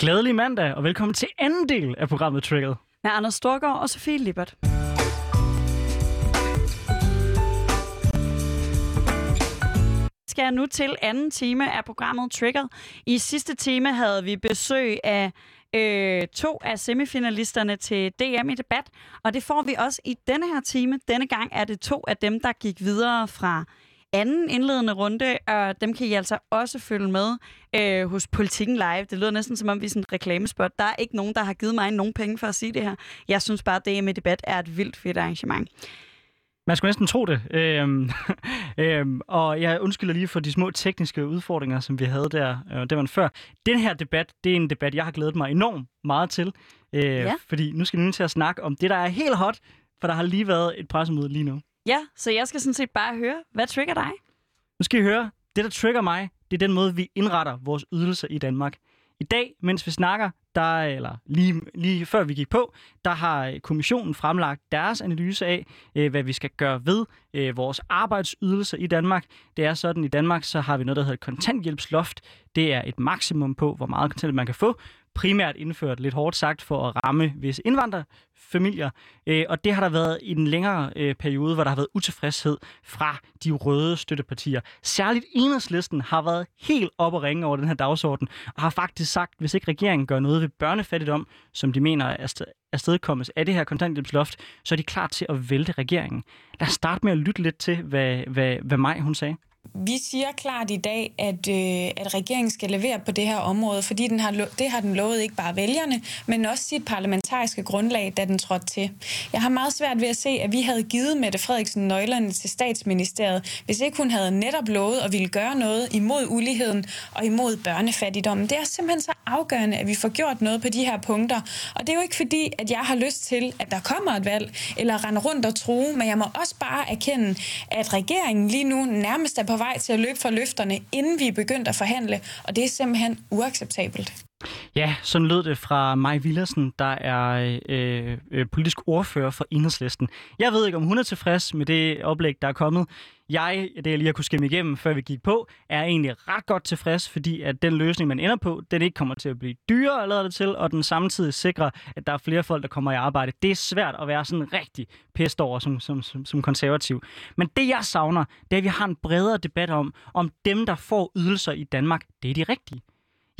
Glædelig mandag, og velkommen til anden del af programmet Triggered. Med Anders Storgård og Sofie Lippert. skal jeg nu til anden time af programmet Triggered. I sidste time havde vi besøg af øh, to af semifinalisterne til DM i debat, og det får vi også i denne her time. Denne gang er det to af dem, der gik videre fra anden indledende runde, og dem kan I altså også følge med øh, hos Politikken Live. Det lyder næsten som om, vi er sådan en reklamespot. Der er ikke nogen, der har givet mig nogen penge for at sige det her. Jeg synes bare, at DM i debat er et vildt fedt arrangement. Man skulle næsten tro det. Øhm, øhm, og jeg undskylder lige for de små tekniske udfordringer, som vi havde der. Øh, det var før. Den her debat, det er en debat, jeg har glædet mig enormt meget til. Øh, ja. Fordi nu skal vi nu til at snakke om det, der er helt hot, for der har lige været et pressemøde lige nu. Ja, så jeg skal sådan set bare høre, hvad trigger dig? Nu skal I høre, det der trigger mig, det er den måde, vi indretter vores ydelser i Danmark. I dag, mens vi snakker, der, eller lige, lige før vi gik på, der har øh, kommissionen fremlagt deres analyse af, øh, hvad vi skal gøre ved øh, vores arbejdsydelser i Danmark. Det er sådan, i Danmark så har vi noget, der hedder kontanthjælpsloft. Det er et maksimum på, hvor meget kontanthjælp man kan få primært indført, lidt hårdt sagt, for at ramme visse indvandrerfamilier. Øh, og det har der været i en længere øh, periode, hvor der har været utilfredshed fra de røde støttepartier. Særligt enhedslisten har været helt op og ringe over den her dagsorden, og har faktisk sagt, hvis ikke regeringen gør noget ved børnefattigdom, som de mener er afstedkommes af det her kontanthjælpsloft, så er de klar til at vælte regeringen. Lad os starte med at lytte lidt til, hvad, hvad, hvad Maj hun sagde. Vi siger klart i dag, at, øh, at regeringen skal levere på det her område, fordi den har, det har den lovet ikke bare vælgerne, men også sit parlamentariske grundlag, da den trådte til. Jeg har meget svært ved at se, at vi havde givet Mette Frederiksen nøglerne til statsministeriet, hvis ikke hun havde netop lovet at ville gøre noget imod uligheden og imod børnefattigdommen. Det er simpelthen så afgørende, at vi får gjort noget på de her punkter. Og det er jo ikke fordi, at jeg har lyst til, at der kommer et valg, eller rende rundt og true, men jeg må også bare erkende, at regeringen lige nu nærmest er på vej til at løbe fra løfterne, inden vi er begyndt at forhandle, og det er simpelthen uacceptabelt. Ja, sådan lød det fra Maj Villersen, der er øh, øh, politisk ordfører for Enhedslisten. Jeg ved ikke, om hun er tilfreds med det oplæg, der er kommet. Jeg, det jeg lige har kunne skimme igennem, før vi gik på, er egentlig ret godt tilfreds, fordi at den løsning, man ender på, den ikke kommer til at blive dyrere, lader det til, og den samtidig sikrer, at der er flere folk, der kommer i arbejde. Det er svært at være sådan rigtig pest over som, som, som, som konservativ. Men det, jeg savner, det er, at vi har en bredere debat om, om dem, der får ydelser i Danmark, det er de rigtige.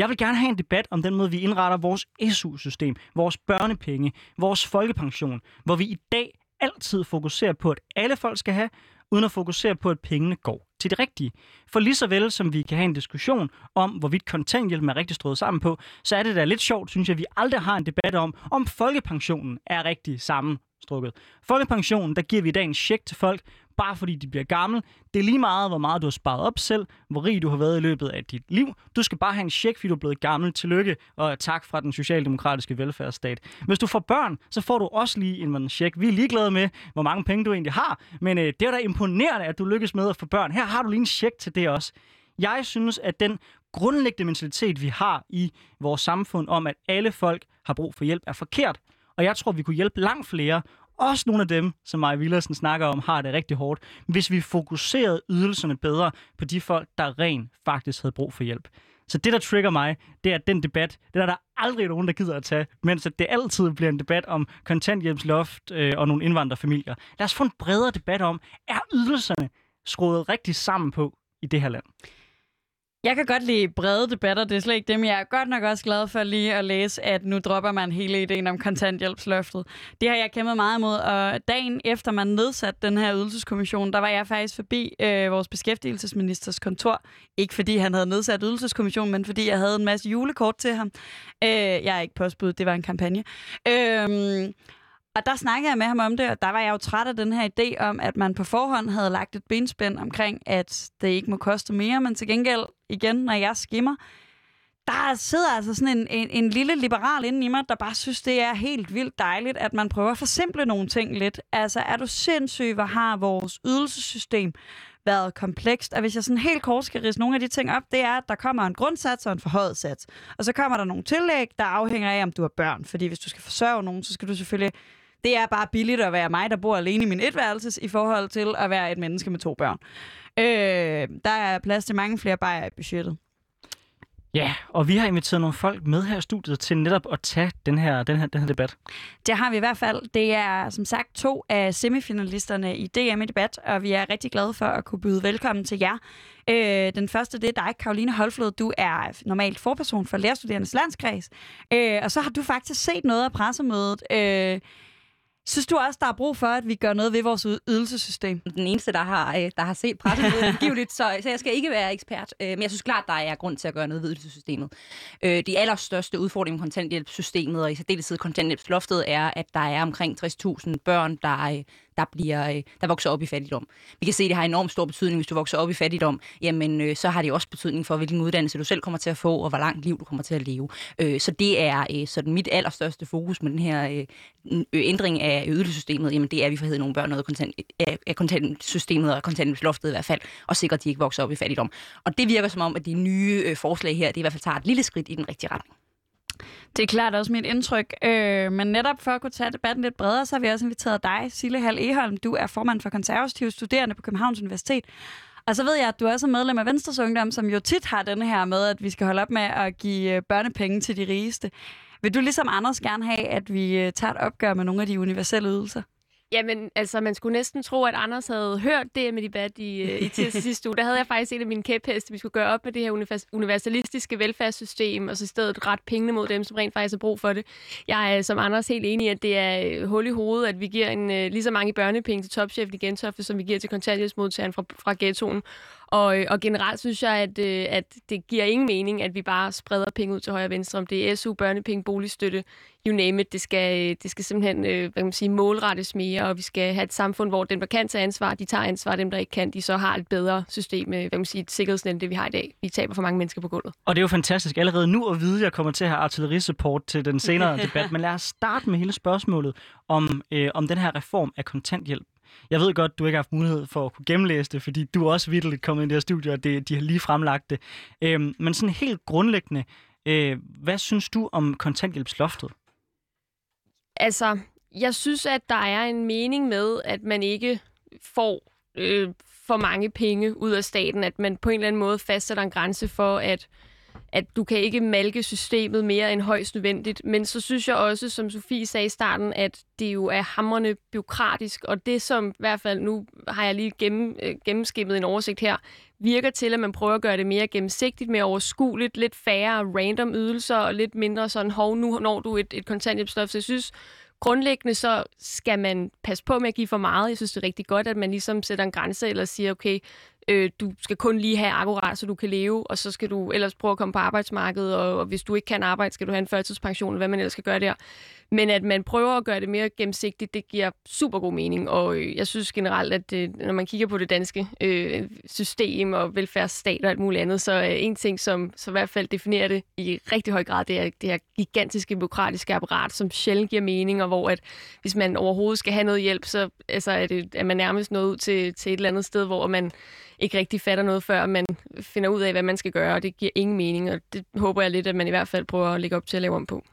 Jeg vil gerne have en debat om den måde, vi indretter vores SU-system, vores børnepenge, vores folkepension, hvor vi i dag altid fokuserer på, at alle folk skal have, uden at fokusere på, at pengene går til det rigtige. For lige så vel som vi kan have en diskussion om, hvorvidt kontanthjælp er rigtig strået sammen på, så er det da lidt sjovt, synes jeg, at vi aldrig har en debat om, om folkepensionen er rigtig sammenstrukket. Folkepensionen, der giver vi i dag en check til folk, bare fordi de bliver gammel. Det er lige meget, hvor meget du har sparet op selv, hvor rig du har været i løbet af dit liv. Du skal bare have en check, fordi du er blevet gammel. Tillykke og tak fra den socialdemokratiske velfærdsstat. Hvis du får børn, så får du også lige en check. Vi er ligeglade med, hvor mange penge du egentlig har, men øh, det er da imponerende, at du lykkes med at få børn. Her har du lige en check til det også. Jeg synes, at den grundlæggende mentalitet, vi har i vores samfund om, at alle folk har brug for hjælp, er forkert. Og jeg tror, vi kunne hjælpe langt flere, også nogle af dem, som Maja Villersen snakker om, har det rigtig hårdt, hvis vi fokuserede ydelserne bedre på de folk, der rent faktisk havde brug for hjælp. Så det, der trigger mig, det er, den debat, det er der aldrig nogen, der gider at tage, mens det altid bliver en debat om kontanthjælpsloft øh, og nogle indvandrerfamilier. Lad os få en bredere debat om, er ydelserne skruet rigtig sammen på i det her land? Jeg kan godt lide brede debatter, det er slet ikke dem. Jeg er godt nok også glad for lige at læse, at nu dropper man hele ideen om kontanthjælpsløftet. Det har jeg kæmpet meget imod, og dagen efter man nedsatte den her ydelseskommission, der var jeg faktisk forbi øh, vores beskæftigelsesministers kontor. Ikke fordi han havde nedsat ydelseskommissionen, men fordi jeg havde en masse julekort til ham. Øh, jeg er ikke postbud, det var en kampagne. Øh, og der snakkede jeg med ham om det, og der var jeg jo træt af den her idé om, at man på forhånd havde lagt et benspænd omkring, at det ikke må koste mere, men til gengæld, igen, når jeg skimmer, der sidder altså sådan en, en, en lille liberal inde i mig, der bare synes, det er helt vildt dejligt, at man prøver at forsimple nogle ting lidt. Altså, er du sindssyg, hvor har vores ydelsessystem været komplekst. Og hvis jeg sådan helt kort skal rise nogle af de ting op, det er, at der kommer en grundsats og en forhøjet sats. Og så kommer der nogle tillæg, der afhænger af, om du har børn. Fordi hvis du skal forsørge nogen, så skal du selvfølgelig det er bare billigt at være mig, der bor alene i min etværelses, i forhold til at være et menneske med to børn. Øh, der er plads til mange flere bajer i budgettet. Ja, og vi har inviteret nogle folk med her i studiet til netop at tage den her, den her, den her debat. Det har vi i hvert fald. Det er som sagt to af semifinalisterne i DM i debat, og vi er rigtig glade for at kunne byde velkommen til jer. Øh, den første, det er dig, Karoline Holflod. Du er normalt forperson for Lærerstuderendes Landskreds, øh, og så har du faktisk set noget af pressemødet. Øh, Synes du også, der er brug for, at vi gør noget ved vores ydelsessystem? Den eneste, der har, øh, der har set pressemødet så, så jeg skal ikke være ekspert. Øh, men jeg synes klart, der er grund til at gøre noget ved ydelsessystemet. Øh, de allerstørste udfordringer med kontanthjælpssystemet, og i særdeleshed kontanthjælpsloftet, er, at der er omkring 60.000 børn, der, der, bliver, øh, der vokser op i fattigdom. Vi kan se, at det har enormt stor betydning, hvis du vokser op i fattigdom. Jamen, øh, så har det også betydning for, hvilken uddannelse du selv kommer til at få, og hvor langt liv du kommer til at leve. Øh, så det er øh, sådan mit allerstørste fokus med den her øh, ændring af ydelsessystemet. Jamen, det er, at vi får nogle børn noget kontant, af, af kontantsystemet og kontantloftet i hvert fald, og sikre, at de ikke vokser op i fattigdom. Og det virker som om, at de nye øh, forslag her, det i hvert fald tager et lille skridt i den rigtige retning. Det er klart også mit indtryk. Øh, men netop for at kunne tage debatten lidt bredere, så har vi også inviteret dig, Sille Hal Eholm. Du er formand for konservative studerende på Københavns Universitet. Og så ved jeg, at du også er medlem af Venstres Ungdom, som jo tit har den her med, at vi skal holde op med at give øh, børnepenge til de rigeste. Vil du ligesom Anders gerne have, at vi øh, tager et opgør med nogle af de universelle ydelser? Jamen, altså, man skulle næsten tro, at Anders havde hørt det med debat i, øh, i tirsdag sidste uge. Der havde jeg faktisk en af mine kæpheste. Vi skulle gøre op med det her universalistiske velfærdssystem, og så i stedet ret pengene mod dem, som rent faktisk har brug for det. Jeg er som Anders helt enig i, at det er øh, hul i hovedet, at vi giver en, øh, lige så mange børnepenge til topchefen i Gentofte, som vi giver til kontanthjælpsmodtageren fra, fra ghettoen. Og, og generelt synes jeg, at, at det giver ingen mening, at vi bare spreder penge ud til højre og venstre, om det er SU, børnepenge, boligstøtte, you name it. Det skal, det skal simpelthen øh, hvad kan man sige, målrettes mere, og vi skal have et samfund, hvor dem, der kan tage ansvar, de tager ansvar, dem, der ikke kan, de så har et bedre system hvad man sige, et sikkerhedsnet, end det vi har i dag. Vi taber for mange mennesker på gulvet. Og det er jo fantastisk allerede nu at vide, at jeg kommer til at have artillerisupport til den senere debat, men lad os starte med hele spørgsmålet om, øh, om den her reform af kontanthjælp. Jeg ved godt, du ikke har haft mulighed for at kunne gennemlæse det, fordi du er også vidteligt kommet ind i det her studie, og det, de har lige fremlagt det. Øhm, men sådan helt grundlæggende, øh, hvad synes du om kontanthjælpsloftet? Altså, jeg synes, at der er en mening med, at man ikke får øh, for mange penge ud af staten, at man på en eller anden måde fastsætter en grænse for, at at du kan ikke malke systemet mere end højst nødvendigt. Men så synes jeg også, som Sofie sagde i starten, at det jo er hamrende byråkratisk, og det som i hvert fald, nu har jeg lige gennem, øh, gennemskimmet en oversigt her, virker til, at man prøver at gøre det mere gennemsigtigt, mere overskueligt, lidt færre random ydelser, og lidt mindre sådan, hov, nu når du et, et kontanthjælpsloft. Så jeg synes, grundlæggende så skal man passe på med at give for meget. Jeg synes, det er rigtig godt, at man ligesom sætter en grænse, eller siger, okay, øh, du skal kun lige have akkurat, så du kan leve, og så skal du ellers prøve at komme på arbejdsmarkedet, og, og hvis du ikke kan arbejde, skal du have en førtidspension, eller hvad man ellers skal gøre der. Men at man prøver at gøre det mere gennemsigtigt, det giver super god mening, og øh, jeg synes generelt, at øh, når man kigger på det danske øh, system og velfærdsstat og alt muligt andet, så er en ting, som så i hvert fald definerer det i rigtig høj grad, det er det her gigantiske byråkratiske apparat, som sjældent giver mening, og hvor at hvis man overhovedet skal have noget hjælp, så altså, er, det, er man nærmest nået ud til, til et eller andet sted, hvor man ikke rigtig fatter noget, før man finder ud af, hvad man skal gøre, og det giver ingen mening, og det håber jeg lidt, at man i hvert fald prøver at lægge op til at lave om på.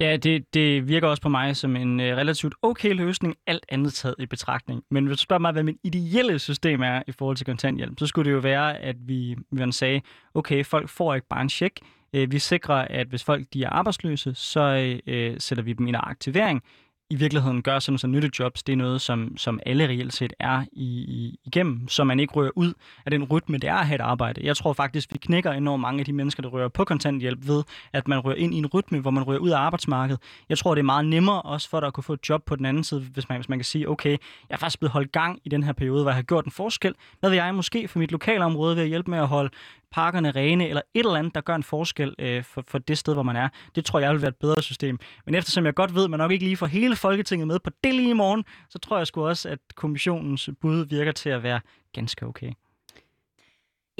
Ja, det, det virker også på mig som en øh, relativt okay løsning, alt andet taget i betragtning. Men hvis du spørger mig, hvad min ideelle system er i forhold til kontanthjælp, så skulle det jo være, at vi, vi sagde, okay, folk får ikke bare en check. Øh, vi sikrer, at hvis folk de er arbejdsløse, så øh, øh sætter vi dem i en aktivering i virkeligheden gør sådan, så nyttejobs, det er noget, som, som alle reelt set er i, i, igennem, så man ikke rører ud af den rytme, det er at have et arbejde. Jeg tror faktisk, vi knækker enormt mange af de mennesker, der rører på kontanthjælp ved, at man rører ind i en rytme, hvor man rører ud af arbejdsmarkedet. Jeg tror, det er meget nemmere også for dig at kunne få et job på den anden side, hvis man, hvis man kan sige, okay, jeg er faktisk blevet holdt gang i den her periode, hvor jeg har gjort en forskel. Hvad vil jeg måske for mit lokalområde ved at hjælpe med at holde parkerne rene, eller et eller andet, der gør en forskel øh, for, for det sted, hvor man er. Det tror jeg vil være et bedre system. Men eftersom jeg godt ved, at man nok ikke lige får hele Folketinget med på det lige i morgen, så tror jeg sgu også, at kommissionens bud virker til at være ganske okay.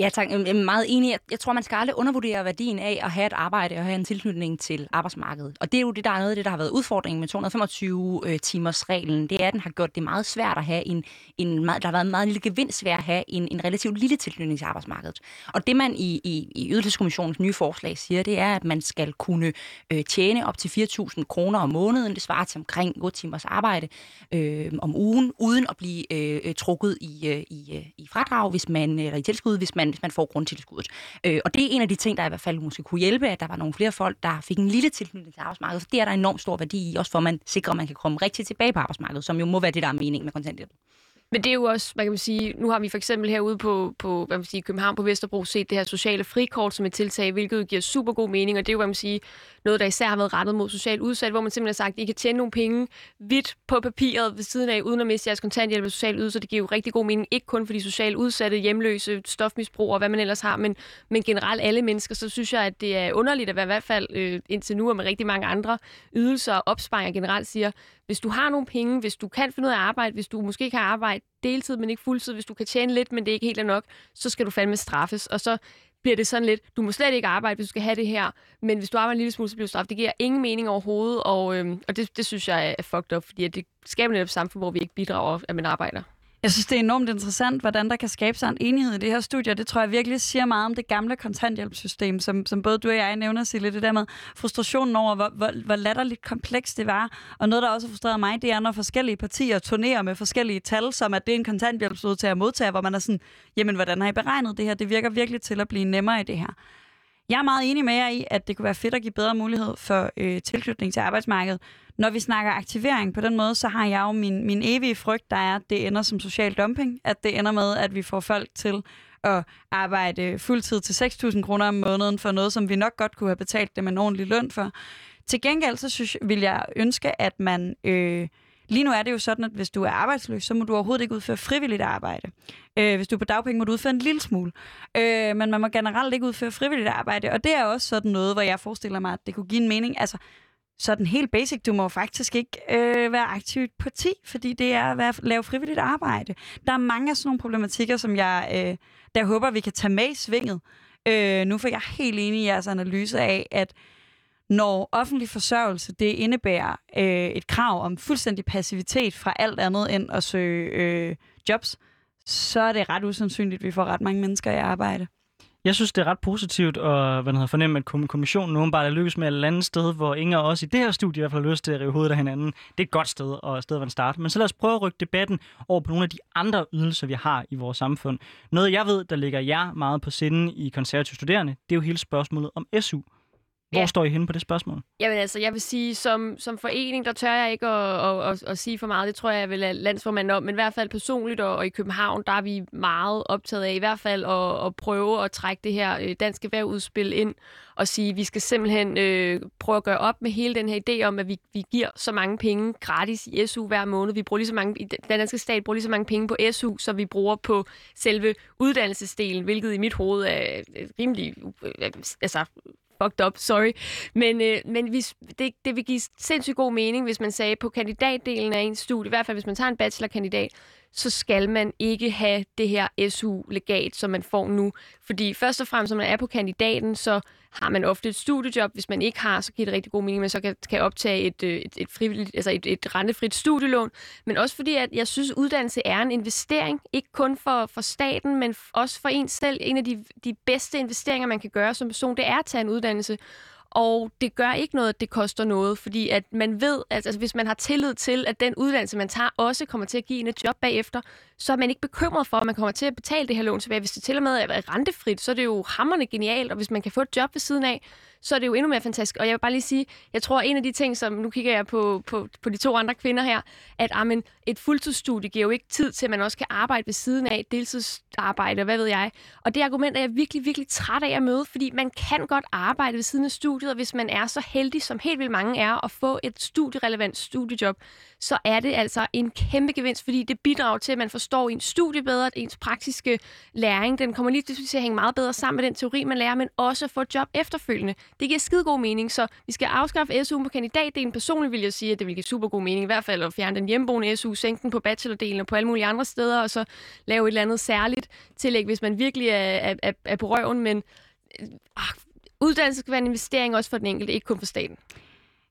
Ja, tak. Jeg er meget enig. Jeg tror, man skal aldrig undervurdere værdien af at have et arbejde og have en tilknytning til arbejdsmarkedet. Og det er jo det, der er noget af det, der har været udfordringen med 225-timers-reglen. Øh, det er, at den har gjort det meget svært at have en, en der har været en meget lille gevinst ved at have en, en relativt lille tilknytning til arbejdsmarkedet. Og det, man i, i, i Ydelseskommissionens nye forslag siger, det er, at man skal kunne øh, tjene op til 4.000 kroner om måneden. Det svarer til omkring 8 timers arbejde øh, om ugen, uden at blive øh, øh, trukket i, øh, i, øh, i fradrag, hvis man, eller i tilskud, hvis man hvis man får grundtilskuddet. Øh, og det er en af de ting, der i hvert fald måske kunne hjælpe, at der var nogle flere folk, der fik en lille tilknytning til arbejdsmarkedet. For det er der enormt stor værdi i, også for at man sikrer, at man kan komme rigtig tilbage på arbejdsmarkedet, som jo må være det, der er meningen med kontanthjælp. Men det er jo også, hvad kan man sige, nu har vi for eksempel herude på, på hvad man sige, København på Vesterbro set det her sociale frikort som et tiltag, hvilket giver super god mening, og det er jo, hvad man siger, noget, der især har været rettet mod socialt udsat, hvor man simpelthen har sagt, at I kan tjene nogle penge vidt på papiret ved siden af, uden at miste jeres kontanthjælp og social ydelse. Det giver jo rigtig god mening, ikke kun for de socialt udsatte, hjemløse, stofmisbrugere og hvad man ellers har, men, men generelt alle mennesker. Så synes jeg, at det er underligt at være i hvert fald øh, indtil nu og med rigtig mange andre ydelser og opsparinger generelt siger, hvis du har nogle penge, hvis du kan finde ud af at arbejde, hvis du måske kan arbejde deltid, men ikke fuldtid, hvis du kan tjene lidt, men det er ikke helt er nok, så skal du fandme straffes. Og så bliver det sådan lidt, du må slet ikke arbejde, hvis du skal have det her, men hvis du arbejder en lille smule, så bliver du straffet. Det giver ingen mening overhovedet, og, øhm, og det, det synes jeg er fucked up, fordi det skaber netop et samfund, hvor vi ikke bidrager, at man arbejder. Jeg synes, det er enormt interessant, hvordan der kan skabe sig en enighed i det her studie. Det tror jeg virkelig siger meget om det gamle kontanthjælpssystem, som, som både du og jeg nævner, Sille, lidt det der med frustrationen over, hvor, hvor, hvor latterligt komplekst det var. Og noget, der også frustrerede mig, det er, når forskellige partier turnerer med forskellige tal, som at det er en kontanthjælpsudtager modtager, hvor man er sådan, jamen, hvordan har I beregnet det her? Det virker virkelig til at blive nemmere i det her. Jeg er meget enig med jer i, at det kunne være fedt at give bedre mulighed for øh, tilknytning til arbejdsmarkedet. Når vi snakker aktivering på den måde, så har jeg jo min, min evige frygt, der er, at det ender som social dumping. At det ender med, at vi får folk til at arbejde fuldtid til 6.000 kroner om måneden for noget, som vi nok godt kunne have betalt dem en ordentlig løn for. Til gengæld så synes, vil jeg ønske, at man... Øh, Lige nu er det jo sådan, at hvis du er arbejdsløs, så må du overhovedet ikke udføre frivilligt arbejde. Øh, hvis du er på dagpenge, må du udføre en lille smule. Øh, men man må generelt ikke udføre frivilligt arbejde, og det er også sådan noget, hvor jeg forestiller mig, at det kunne give en mening. Altså, sådan helt basic, du må faktisk ikke øh, være aktiv i et parti, fordi det er at være, lave frivilligt arbejde. Der er mange af sådan nogle problematikker, som jeg øh, der håber, vi kan tage med i svinget. Øh, nu får jeg helt enig i jeres analyse af, at når offentlig forsørgelse det indebærer øh, et krav om fuldstændig passivitet fra alt andet end at søge øh, jobs, så er det ret usandsynligt, at vi får ret mange mennesker i arbejde. Jeg synes, det er ret positivt at hvad hedder, fornemme, at kommissionen åbenbart er lykkes med et eller andet sted, hvor ingen af os i det her studie i hvert fald har lyst til at rive hovedet af hinanden. Det er et godt sted og et sted, hvor man starter. Men så lad os prøve at rykke debatten over på nogle af de andre ydelser, vi har i vores samfund. Noget, jeg ved, der ligger jer meget på sinde i konservative studerende, det er jo hele spørgsmålet om SU. Hvor ja. står I henne på det spørgsmål? Jamen altså, jeg vil sige, som, som forening, der tør jeg ikke at, at, at, at sige for meget. Det tror jeg, jeg vil lade landsformanden om. Men i hvert fald personligt og, og i København, der er vi meget optaget af i hvert fald at, at prøve at trække det her øh, danske erhvervsudspil ind og sige, at vi skal simpelthen øh, prøve at gøre op med hele den her idé om, at vi, vi giver så mange penge gratis i SU hver måned. Vi bruger lige så mange, den danske stat bruger lige så mange penge på SU, som vi bruger på selve uddannelsesdelen, hvilket i mit hoved er rimelig øh, altså, fucked up, sorry. Men, øh, men hvis, det, det vil give sindssygt god mening, hvis man sagde på kandidatdelen af en studie, i hvert fald hvis man tager en bachelorkandidat, så skal man ikke have det her SU-legat, som man får nu. Fordi først og fremmest, når man er på kandidaten, så har man ofte et studiejob. Hvis man ikke har, så giver det rigtig god mening, at man så kan, kan optage et, øh, et, et, frivilligt, altså et, et rentefrit studielån. Men også fordi, at jeg synes, at uddannelse er en investering. Ikke kun for, for staten, men også for en selv. En af de, de bedste investeringer, man kan gøre som person, det er at tage en uddannelse. Og det gør ikke noget, at det koster noget, fordi at man ved, at altså, hvis man har tillid til, at den uddannelse, man tager, også kommer til at give en et job bagefter, så er man ikke bekymret for, at man kommer til at betale det her lån tilbage. Hvis det til og med er rentefrit, så er det jo hammerne genialt, og hvis man kan få et job ved siden af, så er det jo endnu mere fantastisk. Og jeg vil bare lige sige, jeg tror, at en af de ting, som nu kigger jeg på, på, på de to andre kvinder her, at amen, et fuldtidsstudie giver jo ikke tid til, at man også kan arbejde ved siden af, deltidsarbejde, hvad ved jeg. Og det argument er jeg virkelig, virkelig træt af at møde, fordi man kan godt arbejde ved siden af studiet, og hvis man er så heldig, som helt vildt mange er, at få et studierelevant studiejob, så er det altså en kæmpe gevinst, fordi det bidrager til, at man forstår ens studie bedre, at ens praktiske læring, den kommer lige til at hænge meget bedre sammen med den teori, man lærer, men også få et job efterfølgende. Det giver skide god mening, så vi skal afskaffe SU'en på kandidatdelen. Personligt vil jeg sige, at det vil give super god mening, i hvert fald at fjerne den hjemmeboende SU, sænke den på bachelordelen og på alle mulige andre steder, og så lave et eller andet særligt tillæg, hvis man virkelig er, er, er på røven, men øh, ah, uddannelse skal være en investering også for den enkelte, ikke kun for staten.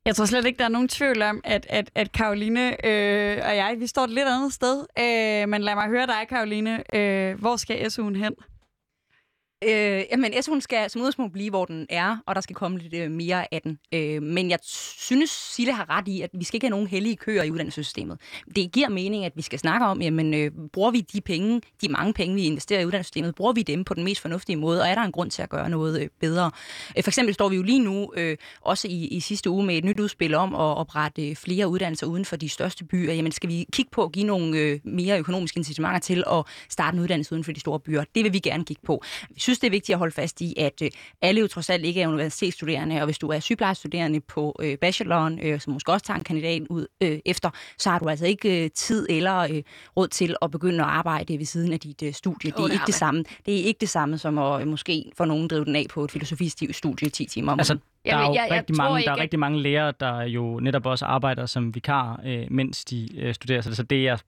Jeg tror slet ikke, der er nogen tvivl om, at, at, at Karoline øh, og jeg, vi står et lidt andet sted. Øh, men lad mig høre dig, Karoline. Øh, hvor skal SU'en hen? Øh, jamen, SU'en skal som udgangspunkt blive, hvor den er, og der skal komme lidt øh, mere af den. Øh, men jeg synes, Sille har ret i, at vi skal ikke have nogen hellige køer i uddannelsessystemet. Det giver mening, at vi skal snakke om, jamen, øh, bruger vi de penge, de mange penge, vi investerer i uddannelsessystemet, bruger vi dem på den mest fornuftige måde, og er der en grund til at gøre noget øh, bedre? Øh, for eksempel står vi jo lige nu, øh, også i, i sidste uge, med et nyt udspil om at oprette øh, flere uddannelser uden for de største byer. Jamen, skal vi kigge på at give nogle øh, mere økonomiske incitamenter til at starte en uddannelse uden for de store byer? Det vil vi gerne kigge på. Vi synes, det er vigtigt at holde fast i, at øh, alle jo trods alt ikke er universitetsstuderende, og hvis du er sygeplejestuderende på øh, bacheloren, øh, som måske også tager en kandidat ud øh, efter, så har du altså ikke øh, tid eller øh, råd til at begynde at arbejde ved siden af dit øh, studie. Det er det ikke det samme. Det er ikke det samme som at øh, måske for nogen drive den af på et filosofistudie 10 timer om Altså, der er jo jeg- jeg rigtig, mange, ikke, der er rigtig mange lærere, der jo netop også arbejder som vikar, øh, mens de øh, studerer. Så det er jeg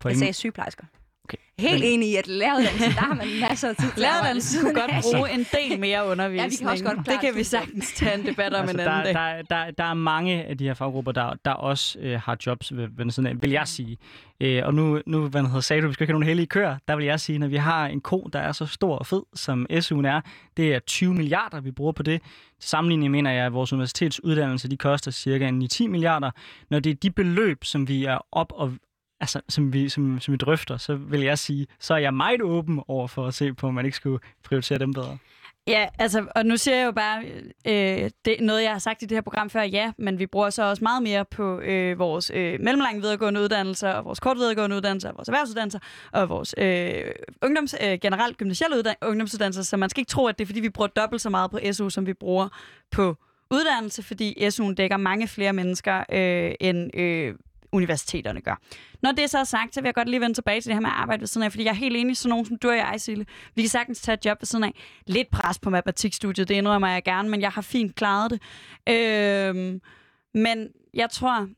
på Jeg ingen sagde sygeplejersker. Okay. Helt Men- enig i, at læreruddannelsen, der har man masser af tid. at Læreruddannelsen kunne godt bruge en del mere undervisning. også godt klare det kan vi sagtens tage en debat om Altså, en der, anden dag. der, der, der er mange af de her faggrupper, der, der også øh, har jobs ved, ved siden af, vil jeg sige. Øh, og nu, nu hvad hedder, sagde du, vi skal ikke have nogen hellige køer. Der vil jeg sige, når vi har en ko, der er så stor og fed, som SU'en er, det er 20 milliarder, vi bruger på det. Til sammenligning mener jeg, at vores universitetsuddannelse, de koster cirka 9-10 milliarder. Når det er de beløb, som vi er op og altså, som, vi, som, som vi drøfter, så vil jeg sige, så er jeg meget åben over for at se på, om man ikke skulle prioritere dem bedre. Ja, altså, og nu siger jeg jo bare, øh, det er noget, jeg har sagt i det her program før, ja, men vi bruger så også meget mere på øh, vores øh, mellemlange videregående uddannelser, og vores kort videregående uddannelser, og vores erhvervsuddannelser, og vores øh, ungdoms, øh, generelt gymnasielle uddan- ungdomsuddannelser, så man skal ikke tro, at det er, fordi vi bruger dobbelt så meget på SU, som vi bruger på uddannelse, fordi SU'en dækker mange flere mennesker, øh, end øh, universiteterne gør. Når det så er sagt, så vil jeg godt lige vende tilbage til det her med at arbejde ved siden af, fordi jeg er helt enig, så nogen som du og jeg, Sille, vi kan sagtens tage et job ved siden af. Lidt pres på matematikstudiet, det indrømmer jeg gerne, men jeg har fint klaret det. Øhm, men jeg tror,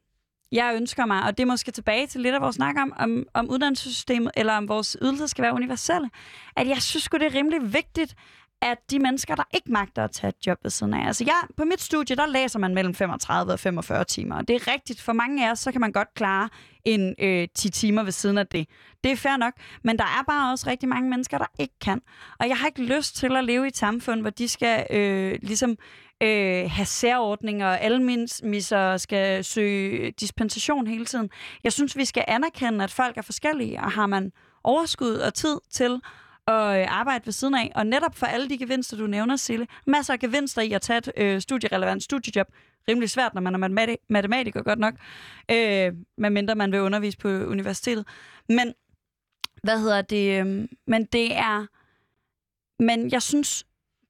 jeg ønsker mig, og det er måske tilbage til lidt af vores snak om, om, om uddannelsessystemet, eller om vores ydelser skal være universelle, at jeg synes det er rimelig vigtigt, at de mennesker, der ikke magter at tage et job ved siden af. Altså jeg, på mit studie, der læser man mellem 35 og 45 timer, og det er rigtigt. For mange af os, så kan man godt klare en øh, 10 timer ved siden af det. Det er fair nok, men der er bare også rigtig mange mennesker, der ikke kan. Og jeg har ikke lyst til at leve i et samfund, hvor de skal øh, ligesom øh, have særordninger, og alle misser skal søge dispensation hele tiden. Jeg synes, vi skal anerkende, at folk er forskellige, og har man overskud og tid til at øh, arbejde ved siden af, og netop for alle de gevinster, du nævner, Sille, masser af gevinster i at tage et øh, studierelevant studiejob, rimelig svært, når man er matemati- matematiker godt nok, øh, medmindre man vil undervise på universitetet. Men, hvad hedder det, øh, men det er, men jeg synes,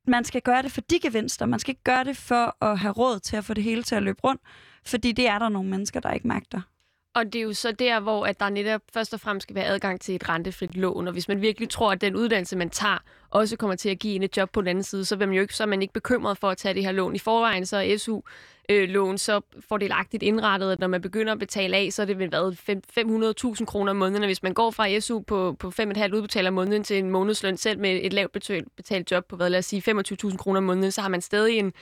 man skal gøre det for de gevinster. Man skal ikke gøre det for at have råd til at få det hele til at løbe rundt, fordi det er der nogle mennesker, der ikke magter. Og det er jo så der, hvor at der netop først og fremmest skal være adgang til et rentefrit lån. Og hvis man virkelig tror, at den uddannelse, man tager, også kommer til at give en et job på den anden side, så, vil man jo ikke, så er man ikke bekymret for at tage det her lån. I forvejen så er SU-lån øh, så fordelagtigt indrettet, at når man begynder at betale af, så er det vel været 500.000 kroner om måneden. Og hvis man går fra SU på, på 5,5 udbetaler om måneden til en månedsløn selv med et lavt betalt, betalt job på, hvad lad os sige, 25.000 kroner om måneden, så har man stadig en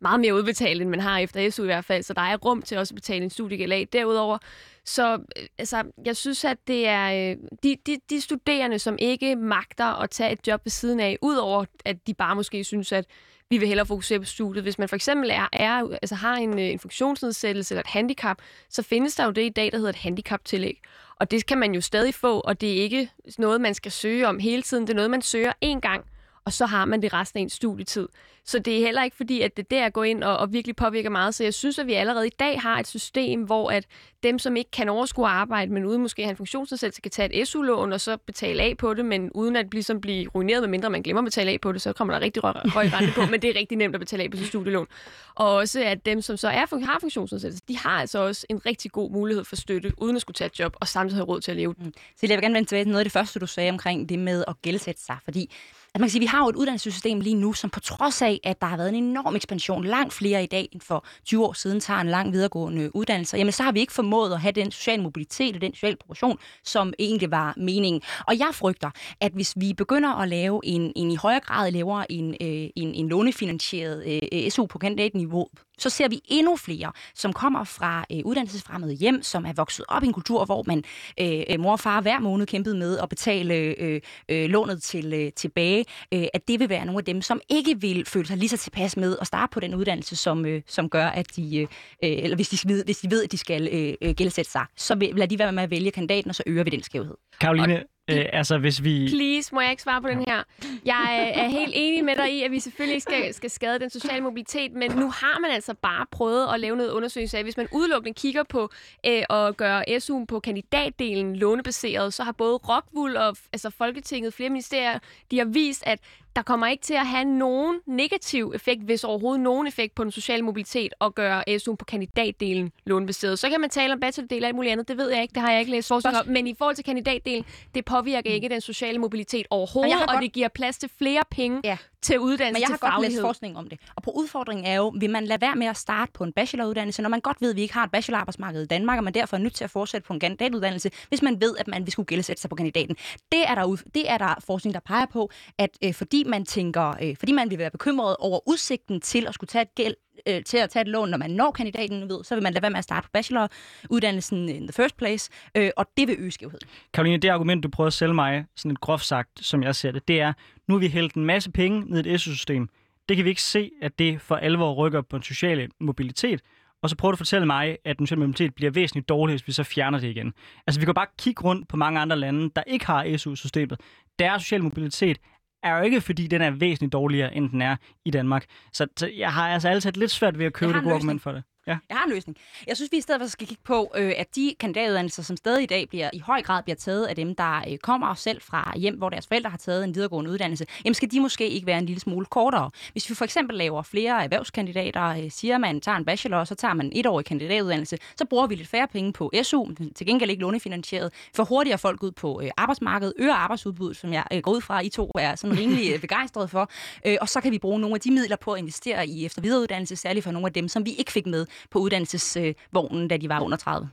meget mere udbetalt, end man har efter SU i hvert fald. Så der er rum til også at betale en studiegæld af. Derudover, så øh, altså, jeg synes, at det er øh, de, de, de studerende, som ikke magter at tage et job ved siden af, udover at de bare måske synes, at vi vil hellere fokusere på studiet. Hvis man for eksempel er, er, altså har en, øh, en funktionsnedsættelse eller et handicap, så findes der jo det i dag, der hedder et handicaptillæg. Og det kan man jo stadig få, og det er ikke noget, man skal søge om hele tiden. Det er noget, man søger én gang, og så har man det resten af ens studietid. Så det er heller ikke fordi, at det der går ind og, og virkelig påvirker meget. Så jeg synes, at vi allerede i dag har et system, hvor at dem, som ikke kan overskue arbejde, men uden måske at have en funktionsnedsættelse, kan tage et SU-lån og så betale af på det, men uden at ligesom blive ruineret, medmindre man glemmer at betale af på det, så kommer der rigtig rø- høj rente på, men det er rigtig nemt at betale af på sit studielån. Og også at dem, som så er, har funktionsnedsættelse, de har altså også en rigtig god mulighed for støtte, uden at skulle tage et job, og samtidig have råd til at leve. Så jeg vil gerne vende tilbage til noget af det første, du sagde omkring det med at gældsætte sig. Fordi man kan sige, vi har jo et uddannelsessystem lige nu, som på trods af, at der har været en enorm ekspansion, langt flere i dag end for 20 år siden, tager en lang videregående uddannelse, jamen så har vi ikke formået at have den sociale mobilitet og den sociale progression, som egentlig var meningen. Og jeg frygter, at hvis vi begynder at lave en, en i højere grad lavere en, øh, en, en lånefinansieret øh, øh SU på kandidatniveau, så ser vi endnu flere, som kommer fra øh, uddannelsesfremmede hjem, som er vokset op i en kultur, hvor man øh, øh mor og far hver måned kæmpede med at betale øh, øh, lånet til, øh, tilbage, øh, at det vil være nogle af dem, som ikke vil føle sig lige så tilpas med at starte på den uddannelse, som, øh, som gør, at de, øh, eller hvis de, ved, hvis de ved, at de skal øh, øh gældsætte sig, så vil, lader de være med at vælge kandidaten, og så øger vi den skævhed. Karoline, Øh, altså, hvis vi... Please, må jeg ikke svare på den her? Jeg er helt enig med dig i, at vi selvfølgelig skal, skal skade den sociale mobilitet, men nu har man altså bare prøvet at lave noget undersøgelse af, hvis man udelukkende kigger på øh, at gøre SU'en på kandidatdelen lånebaseret, så har både Rockwool og altså Folketinget, flere ministerier, de har vist, at der kommer ikke til at have nogen negativ effekt, hvis overhovedet nogen effekt på den sociale mobilitet at gøre SU'en på kandidatdelen lånebaseret. Så kan man tale om bachelordel og alt muligt andet, det ved jeg ikke, det har jeg ikke læst forskning om, men i forhold til kandidatdelen, det påvirker ikke den sociale mobilitet overhovedet, og, og det giver plads til flere penge ja til uddannelse, Men jeg har til godt læst forskning om det. Og på udfordringen er jo, vil man lade være med at starte på en bacheloruddannelse, når man godt ved, at vi ikke har et bachelorarbejdsmarked i Danmark, og man derfor er nødt til at fortsætte på en kandidatuddannelse, hvis man ved, at man vil skulle gældsætte sig på kandidaten. Det er der, det er der forskning, der peger på, at øh, fordi man tænker, øh, fordi man vil være bekymret over udsigten til at skulle tage et gæld, øh, til at tage et lån, når man når kandidaten, ved, så vil man lade være med at starte på bacheloruddannelsen in the first place, øh, og det vil øge skævheden. Karoline, det argument, du prøver at sælge mig, sådan et groft sagt, som jeg ser det, det er, nu har vi hældt en masse penge ned i et SU-system. Det kan vi ikke se, at det for alvor rykker på den sociale mobilitet. Og så prøver du at fortælle mig, at den sociale mobilitet bliver væsentligt dårligere, hvis vi så fjerner det igen. Altså, vi kan bare kigge rundt på mange andre lande, der ikke har SU-systemet. Deres sociale mobilitet er jo ikke, fordi den er væsentligt dårligere, end den er i Danmark. Så, jeg har altså altid lidt svært ved at købe det gode argument for det. Ja. Jeg har en løsning. Jeg synes, vi i stedet for skal kigge på, øh, at de kandidatuddannelser, som stadig i dag bliver i høj grad bliver taget af dem, der øh, kommer selv fra hjem, hvor deres forældre har taget en videregående uddannelse, jamen skal de måske ikke være en lille smule kortere. Hvis vi for eksempel laver flere erhvervskandidater, øh, siger man tager en bachelor, så tager man et år i kandidatuddannelse, så bruger vi lidt færre penge på SU, til gengæld ikke lånefinansieret, for hurtigere folk ud på øh, arbejdsmarkedet, øger arbejdsudbuddet, som jeg øh, går ud fra, I to er sådan rimelig øh, begejstret for, øh, og så kan vi bruge nogle af de midler på at investere i efter videreuddannelse, særligt for nogle af dem, som vi ikke fik med på uddannelses vognen, da de var under 30.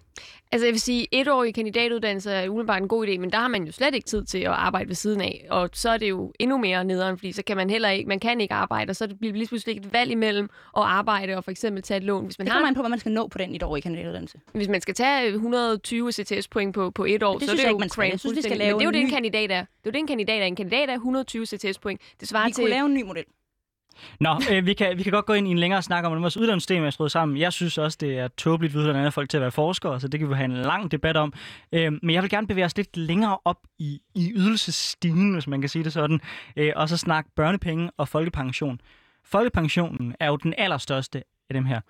Altså jeg vil sige, et år i kandidatuddannelse er umiddelbart en god idé, men der har man jo slet ikke tid til at arbejde ved siden af. Og så er det jo endnu mere nederen, fordi så kan man heller ikke, man kan ikke arbejde, og så bliver det lige pludselig et valg imellem at arbejde og for eksempel tage et lån. Hvis man det har man på, hvad man skal nå på den et år i kandidatuddannelse. Hvis man skal tage 120 CTS-point på, på et år, det så er det jo ikke. Jeg synes, vi skal lave men det er jo det, en kandidat er. Det er jo det, en kandidat er. En kandidat er 120 CTS-point. Det svarer vi til... kunne lave en ny model. Nå, øh, vi, kan, vi kan godt gå ind i en længere snak om, hvordan vores uddannelsessystem er skruet sammen. Jeg synes også, det er tåbeligt, at vi folk til at være forskere, så det kan vi have en lang debat om. Øh, men jeg vil gerne bevæge os lidt længere op i, i ydelsestigen, hvis man kan sige det sådan, øh, og så snakke børnepenge og folkepension. Folkepensionen er jo den allerstørste af dem her.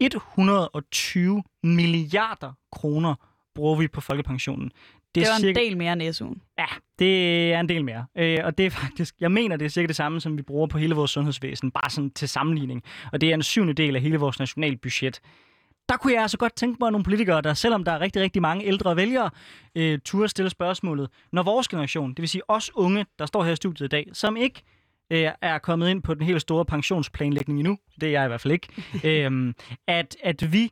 120 milliarder kroner bruger vi på folkepensionen. Det, det var en cirka... del mere end SU'en. Ja, det er en del mere. Øh, og det er faktisk, jeg mener, det er cirka det samme, som vi bruger på hele vores sundhedsvæsen, bare sådan til sammenligning. Og det er en syvende del af hele vores nationale budget. Der kunne jeg altså godt tænke mig nogle politikere, der selvom der er rigtig, rigtig mange ældre vælgere, øh, turde stille spørgsmålet. Når vores generation, det vil sige os unge, der står her i studiet i dag, som ikke øh, er kommet ind på den helt store pensionsplanlægning endnu, det er jeg i hvert fald ikke, øh, at, at vi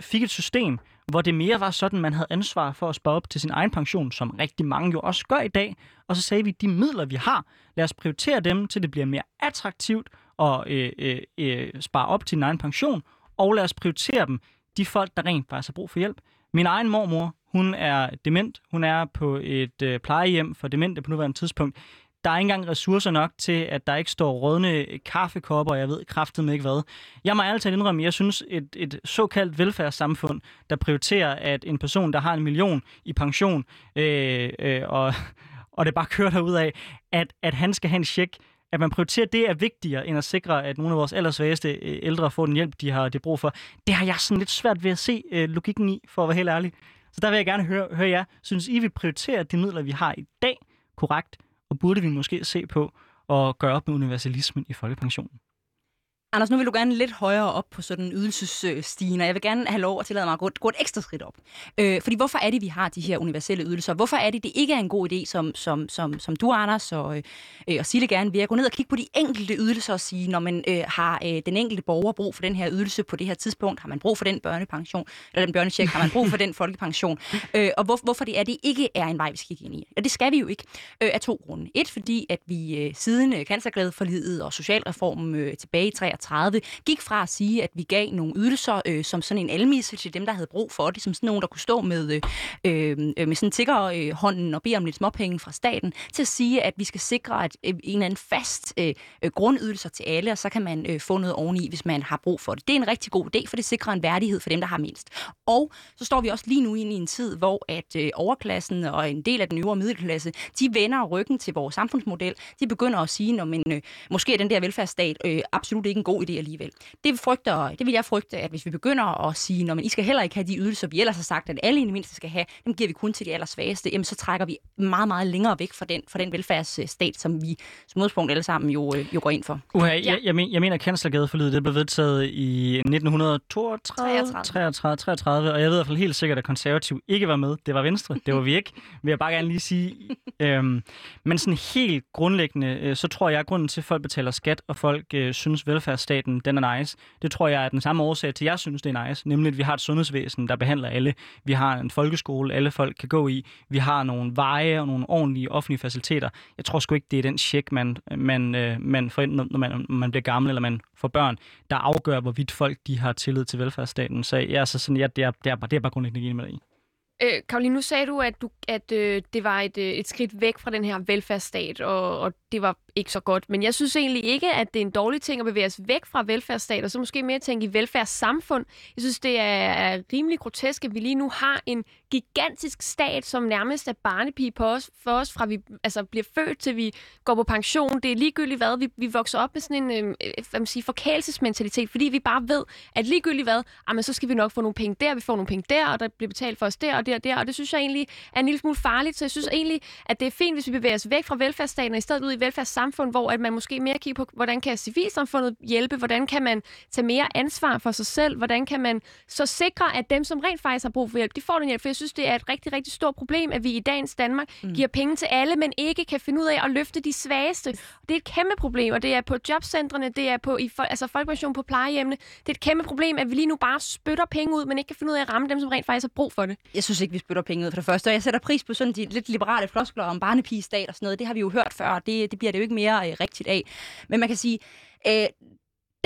fik et system, hvor det mere var sådan, man havde ansvar for at spare op til sin egen pension, som rigtig mange jo også gør i dag. Og så sagde vi, de midler, vi har, lad os prioritere dem, til det bliver mere attraktivt at øh, øh, øh, spare op til sin egen pension, og lad os prioritere dem, de folk, der rent faktisk har brug for hjælp. Min egen mormor, hun er dement. Hun er på et øh, plejehjem for demente på nuværende tidspunkt der er ikke engang ressourcer nok til, at der ikke står rådne kaffekopper, og jeg ved kraftet med ikke hvad. Jeg må ærligt indrømme, jeg synes, et, et såkaldt velfærdssamfund, der prioriterer, at en person, der har en million i pension, øh, øh, og, og det bare kører derud af, at, at han skal have en check, at man prioriterer det er vigtigere, end at sikre, at nogle af vores allersvageste øh, ældre får den hjælp, de har det brug for. Det har jeg sådan lidt svært ved at se øh, logikken i, for at være helt ærlig. Så der vil jeg gerne høre, høre jer. Synes I, vi prioriterer de midler, vi har i dag, korrekt? Og burde vi måske se på at gøre op med universalismen i folkepensionen? Anders, nu vil du gerne lidt højere op på sådan en ydelsesstigen, og jeg vil gerne have lov at tillade mig at gå, gå et ekstra skridt op. Øh, fordi hvorfor er det, vi har de her universelle ydelser? Hvorfor er det, det ikke er en god idé, som, som, som, som du, Anders, og, øh, og Sille gerne vil, at gå ned og kigge på de enkelte ydelser og sige, når man øh, har øh, den enkelte borger brug for den her ydelse på det her tidspunkt, har man brug for den børnepension, eller den børnecheck, har man brug for den folkepension, øh, og hvor, hvorfor det er, det ikke er en vej, vi skal ind i. Og det skal vi jo ikke, øh, af to grunde. Et, fordi at vi øh, siden øh, cancerglædeforlidet og socialreformen øh, tilbage i 63 2030 gik fra at sige, at vi gav nogle ydelser øh, som sådan en almisse til dem, der havde brug for det, som sådan nogen, der kunne stå med, øh, øh, øh med sådan tiggerhånden øh, og bede om lidt småpenge fra staten, til at sige, at vi skal sikre at øh, en eller anden fast øh, grundydelser til alle, og så kan man øh, få noget oveni, hvis man har brug for det. Det er en rigtig god idé, for det sikrer en værdighed for dem, der har mindst. Og så står vi også lige nu ind i en tid, hvor at øh, overklassen og en del af den øvre middelklasse, de vender ryggen til vores samfundsmodel. De begynder at sige, at øh, måske er den der velfærdsstat øh, absolut ikke en god idé alligevel. Det, frygter, det vil jeg frygte, at hvis vi begynder at sige, at I skal heller ikke have de ydelser, vi ellers har sagt, at alle i det mindste skal have, dem giver vi kun til de allersvageste, jamen så trækker vi meget, meget længere væk fra den, fra den velfærdsstat, som vi som udgangspunkt alle sammen jo, øh, jo går ind for. Uha, ja. jeg, jeg, men, jeg mener, at kanslergadeforlydet det blev vedtaget i 1932, 33, 33, og jeg ved i hvert fald helt sikkert, at konservativ ikke var med. Det var Venstre, det var vi ikke. Vil jeg bare gerne lige sige. øhm, men sådan helt grundlæggende, øh, så tror jeg, at grunden til, at folk betaler skat, og folk øh, synes, velfærdsstaten den er nice, det tror jeg er den samme årsag til, at jeg synes, det er nice. Nemlig, at vi har et sundhedsvæsen, der behandler alle. Vi har en folkeskole, alle folk kan gå i. Vi har nogle veje og nogle ordentlige offentlige faciliteter. Jeg tror sgu ikke, det er den check, man, man, øh, man får ind, når man, man bliver gammel, eller man får børn, der afgør, hvorvidt folk de har tillid til velfærdsstaten. Så jeg er så sådan, ja, det, er, det, er, bare, det er bare grundlæggende enig med dig i. Øh, Karoline, nu sagde du, at, du, at øh, det var et, øh, et skridt væk fra den her velfærdsstat, og, og det var ikke så godt. Men jeg synes egentlig ikke, at det er en dårlig ting at bevæge os væk fra velfærdsstat, og så måske mere tænke i velfærdssamfund. Jeg synes, det er, er rimelig grotesk, at vi lige nu har en gigantisk stat, som nærmest er barnepige på os, for os, fra vi altså, bliver født til vi går på pension. Det er ligegyldigt hvad. Vi, vi vokser op med sådan en øh, øh hvad man siger, forkælelsesmentalitet, fordi vi bare ved, at ligegyldigt hvad, jamen, så skal vi nok få nogle penge der, vi får nogle penge der, og der bliver betalt for os der og der og der. Og det synes jeg egentlig er en lille smule farligt. Så jeg synes egentlig, at det er fint, hvis vi bevæger os væk fra velfærdsstaten og i stedet ud i velfærdssamfund, hvor at man måske mere kigger på, hvordan kan civilsamfundet hjælpe, hvordan kan man tage mere ansvar for sig selv, hvordan kan man så sikre, at dem, som rent faktisk har brug for hjælp, de får den hjælp. For jeg synes, det er et rigtig, rigtig stort problem, at vi i dagens Danmark mm. giver penge til alle, men ikke kan finde ud af at løfte de svageste. Det er et kæmpe problem, og det er på jobcentrene, det er på i, altså folkepension på plejehjemmene. Det er et kæmpe problem, at vi lige nu bare spytter penge ud, men ikke kan finde ud af at ramme dem, som rent faktisk har brug for det. Jeg synes ikke, vi spytter penge ud for det første, og jeg sætter pris på sådan de lidt liberale floskler om barnepigestat og sådan noget. Det har vi jo hørt før, og det, det bliver det jo ikke mere øh, rigtigt af. Men man kan sige, øh,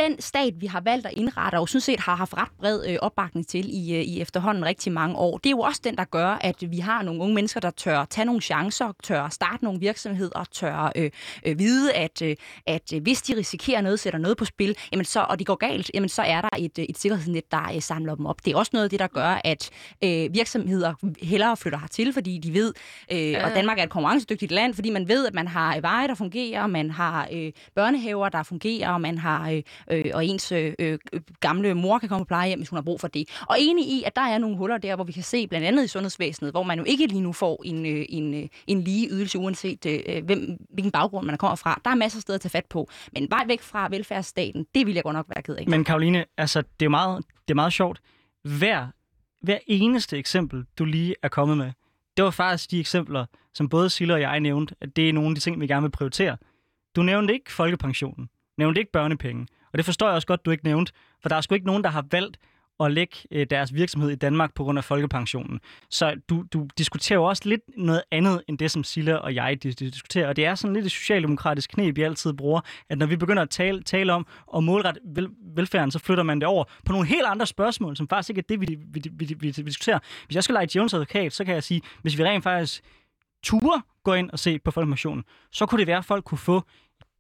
den stat, vi har valgt at indrette, og sådan set har haft ret bred øh, opbakning til i, øh, i efterhånden rigtig mange år, det er jo også den, der gør, at vi har nogle unge mennesker, der tør tage nogle chancer, tør starte nogle virksomheder, tør øh, øh, vide, at, øh, at øh, hvis de risikerer noget, sætter noget på spil, jamen så, og det går galt, jamen så er der et, øh, et sikkerhedsnet, der øh, samler dem op. Det er også noget af det, der gør, at øh, virksomheder hellere flytter hertil, fordi de ved, øh, ja. og Danmark er et konkurrencedygtigt land, fordi man ved, at man har veje, der fungerer, man har øh, børnehaver, der fungerer, og man har øh, øh, og ens øh, øh, gamle mor kan komme på plejehjem, hvis hun har brug for det. Og enig i, at der er nogle huller der, hvor vi kan se, blandt andet i sundhedsvæsenet, hvor man jo ikke lige nu får en, øh, en, øh, en lige ydelse, uanset øh, øh hvem, hvilken baggrund man kommer fra. Der er masser af steder at tage fat på. Men vej væk fra velfærdsstaten, det vil jeg godt nok være ked af. Men Karoline, altså, det er meget, det er meget sjovt. Hver, hver eneste eksempel, du lige er kommet med, det var faktisk de eksempler, som både Silla og jeg nævnte, at det er nogle af de ting, vi gerne vil prioritere. Du nævnte ikke folkepensionen, nævnte ikke børnepenge, og det forstår jeg også godt, du ikke nævnte, for der er sgu ikke nogen, der har valgt at lægge øh, deres virksomhed i Danmark på grund af folkepensionen. Så du, du diskuterer jo også lidt noget andet, end det, som Silla og jeg diskuterer. Og det er sådan lidt et socialdemokratisk knep, vi altid bruger, at når vi begynder at tale, tale om og målrette vel, velfærden, så flytter man det over på nogle helt andre spørgsmål, som faktisk ikke er det, vi, vi, vi, vi, vi diskuterer. Hvis jeg skal lege Jones advokat, så kan jeg sige, hvis vi rent faktisk turer gå ind og se på folkepensionen, så kunne det være, at folk kunne få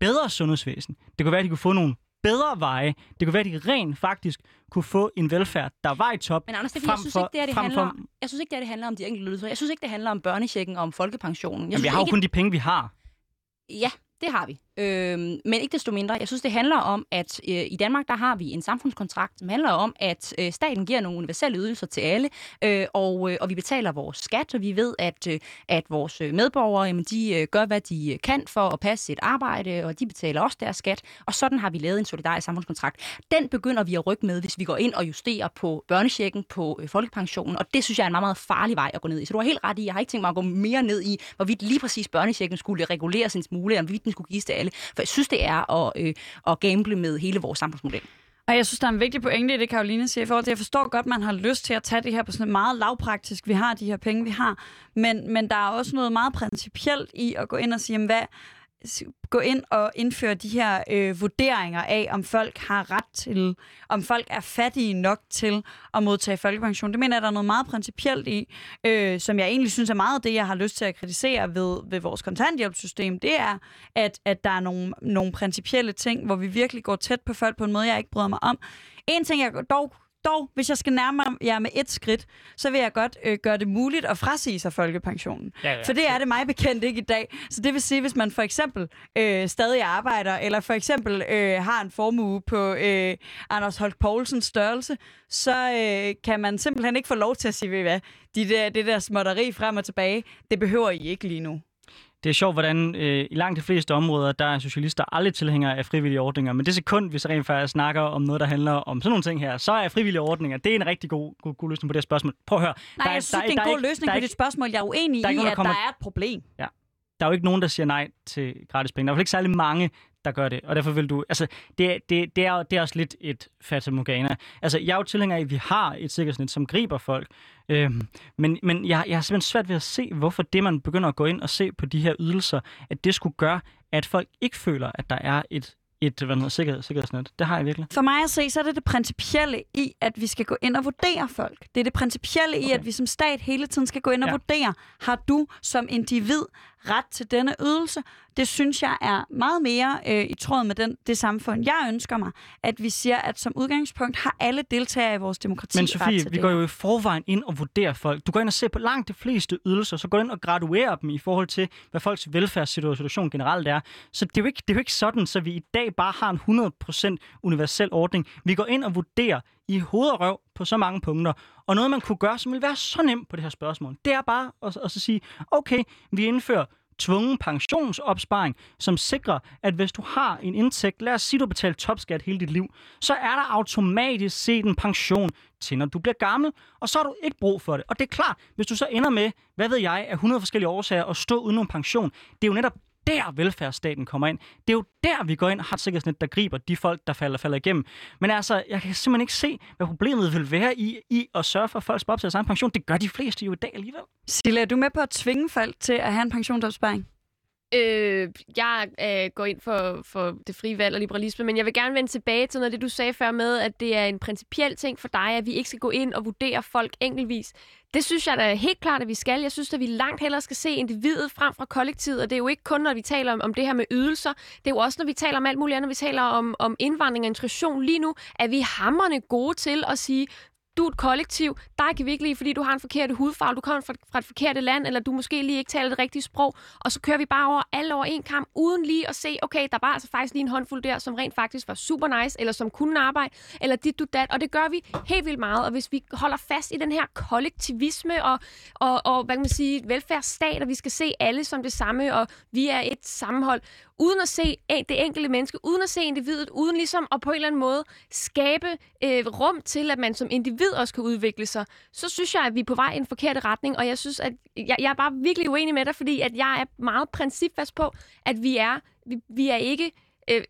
bedre sundhedsvæsen. Det kunne være, at de kunne få nogle bedre veje. Det kunne være, at de rent faktisk kunne få en velfærd, der var i top. Men Anders, det, jeg synes ikke, det, er, det handler om. Jeg synes ikke, det, er, det handler om de enkelte ydelser. Jeg synes ikke, det handler om børnechecken og om folkepensionen. Jeg Jamen, vi har jo ikke... kun de penge, vi har. Ja, det har vi. Øhm, men ikke desto mindre, jeg synes, det handler om, at øh, i Danmark, der har vi en samfundskontrakt, som handler om, at øh, staten giver nogle universelle ydelser til alle, øh, og, øh, og vi betaler vores skat, og vi ved, at, øh, at vores øh, medborgere, jamen, de øh, gør, hvad de øh, kan for at passe et arbejde, og de betaler også deres skat, og sådan har vi lavet en solidarisk samfundskontrakt. Den begynder vi at rykke med, hvis vi går ind og justerer på børnechecken, på øh, folkepensionen, og det synes jeg er en meget, meget farlig vej at gå ned i. Så du har helt ret i, jeg har ikke tænkt mig at gå mere ned i, hvorvidt lige præcis børnechecken skulle reguleres en smule, om hvorvidt den skulle gives til alle. For jeg synes, det er at, øh, at gamble med hele vores samfundsmodel. Og jeg synes, der er en vigtig pointe i det, Karoline siger, i forhold til, jeg forstår godt, at man har lyst til at tage det her på sådan meget lavpraktisk. Vi har de her penge, vi har. Men, men der er også noget meget principielt i at gå ind og sige, hvad, gå ind og indføre de her øh, vurderinger af, om folk har ret til, om folk er fattige nok til at modtage folkepension. Det mener jeg, der er noget meget principielt i, øh, som jeg egentlig synes er meget det, jeg har lyst til at kritisere ved, ved vores kontanthjælpssystem. Det er, at, at der er nogle, nogle principielle ting, hvor vi virkelig går tæt på folk på en måde, jeg ikke bryder mig om. En ting, jeg dog dog, hvis jeg skal nærme jer med et skridt, så vil jeg godt øh, gøre det muligt at frasige sig folkepensionen. Ja, ja. For det er det mig bekendt ikke i dag. Så det vil sige, hvis man for eksempel øh, stadig arbejder, eller for eksempel øh, har en formue på øh, Anders Holk Poulsens størrelse, så øh, kan man simpelthen ikke få lov til at sige, ved hvad, de der, det der småtteri frem og tilbage, det behøver I ikke lige nu. Det er sjovt, hvordan øh, i langt de fleste områder, der er socialister aldrig tilhængere af frivillige ordninger. Men det sekund, hvis rent faktisk snakker om noget, der handler om sådan nogle ting her, så er frivillige ordninger, det er en rigtig god, god, god løsning på det her spørgsmål. Prøv at høre. Nej, der er, jeg synes, der, det er en der god løsning der er på dit spørgsmål. Jeg er uenig der er i, nogen, der at kommer- der er et problem. der er jo ikke nogen, der siger nej til gratis penge. Der er i ikke særlig mange, der gør det. Og derfor vil du... Altså, det, er- det, det, er, det er også lidt et fata morgana. Altså, jeg er jo tilhænger af, at vi har et sikkerhedsnet, som griber folk. Øhm, men men jeg, jeg har simpelthen svært ved at se, hvorfor det, man begynder at gå ind og se på de her ydelser, at det skulle gøre, at folk ikke føler, at der er et, et hvad hedder, sikkerhed, sikkerhedsnet. Det har jeg virkelig. For mig at se, så er det det principielle i, at vi skal gå ind og vurdere folk. Det er det principielle i, Okay. at vi som stat hele tiden skal gå ind og Ja. vurdere, har du som individ ret til denne ydelse? Det synes jeg er meget mere øh, i tråd med den, det samfund, jeg ønsker mig. At vi siger, at som udgangspunkt har alle deltagere i vores demokrati Men ret Sofie, til vi det går jo i forvejen ind og vurderer folk. Du går ind og ser på langt de fleste ydelser, så går du ind og graduerer dem i forhold til, hvad folks velfærdssituation generelt er. Så det er jo ikke, det er jo ikke sådan, så vi i dag bare har en 100% universel ordning. Vi går ind og vurderer i hoved og røv på så mange punkter. Og noget, man kunne gøre, som vil være så nemt på det her spørgsmål, det er bare at, at så sige, okay, vi indfører tvungen pensionsopsparing, som sikrer, at hvis du har en indtægt, lad os sige, du betaler topskat hele dit liv, så er der automatisk set en pension til, når du bliver gammel, og så har du ikke brug for det. Og det er klart, hvis du så ender med, hvad ved jeg, af 100 forskellige årsager at stå uden nogen pension, det er jo netop der velfærdsstaten kommer ind. Det er jo der, vi går ind og har et sikkerhedsnet, der griber de folk, der falder, falder igennem. Men altså, jeg kan simpelthen ikke se, hvad problemet vil være i, i at sørge for, at folk sparer op til deres egen pension. Det gør de fleste jo i dag alligevel. Silla, er du med på at tvinge folk til at have en pensionsopsparing? Øh, jeg øh, går ind for, for det frie valg og liberalisme, men jeg vil gerne vende tilbage til noget af det, du sagde før med, at det er en principiel ting for dig, at vi ikke skal gå ind og vurdere folk enkeltvis. Det synes jeg da helt klart, at vi skal. Jeg synes, at vi langt hellere skal se individet frem fra kollektivet, og det er jo ikke kun, når vi taler om, om det her med ydelser. Det er jo også, når vi taler om alt muligt andet, når vi taler om, om indvandring og integration lige nu, at vi hammerne gode til at sige, du er et kollektiv, dig kan vi ikke lide, fordi du har en forkert hudfarve, du kommer fra, fra et forkert land, eller du måske lige ikke taler det rigtige sprog, og så kører vi bare over alle over en kamp, uden lige at se, okay, der var altså faktisk lige en håndfuld der, som rent faktisk var super nice, eller som kunne arbejde, eller dit du dat, og det gør vi helt vildt meget, og hvis vi holder fast i den her kollektivisme og, og, og hvad kan man sige, velfærdsstat, og vi skal se alle som det samme, og vi er et sammenhold, uden at se det enkelte menneske, uden at se individet, uden ligesom at på en eller anden måde skabe øh, rum til, at man som individ også kan udvikle sig, så synes jeg, at vi er på vej i en forkert retning, og jeg synes, at jeg, jeg er bare virkelig uenig med dig, fordi at jeg er meget principfast på, at vi er, vi, vi er ikke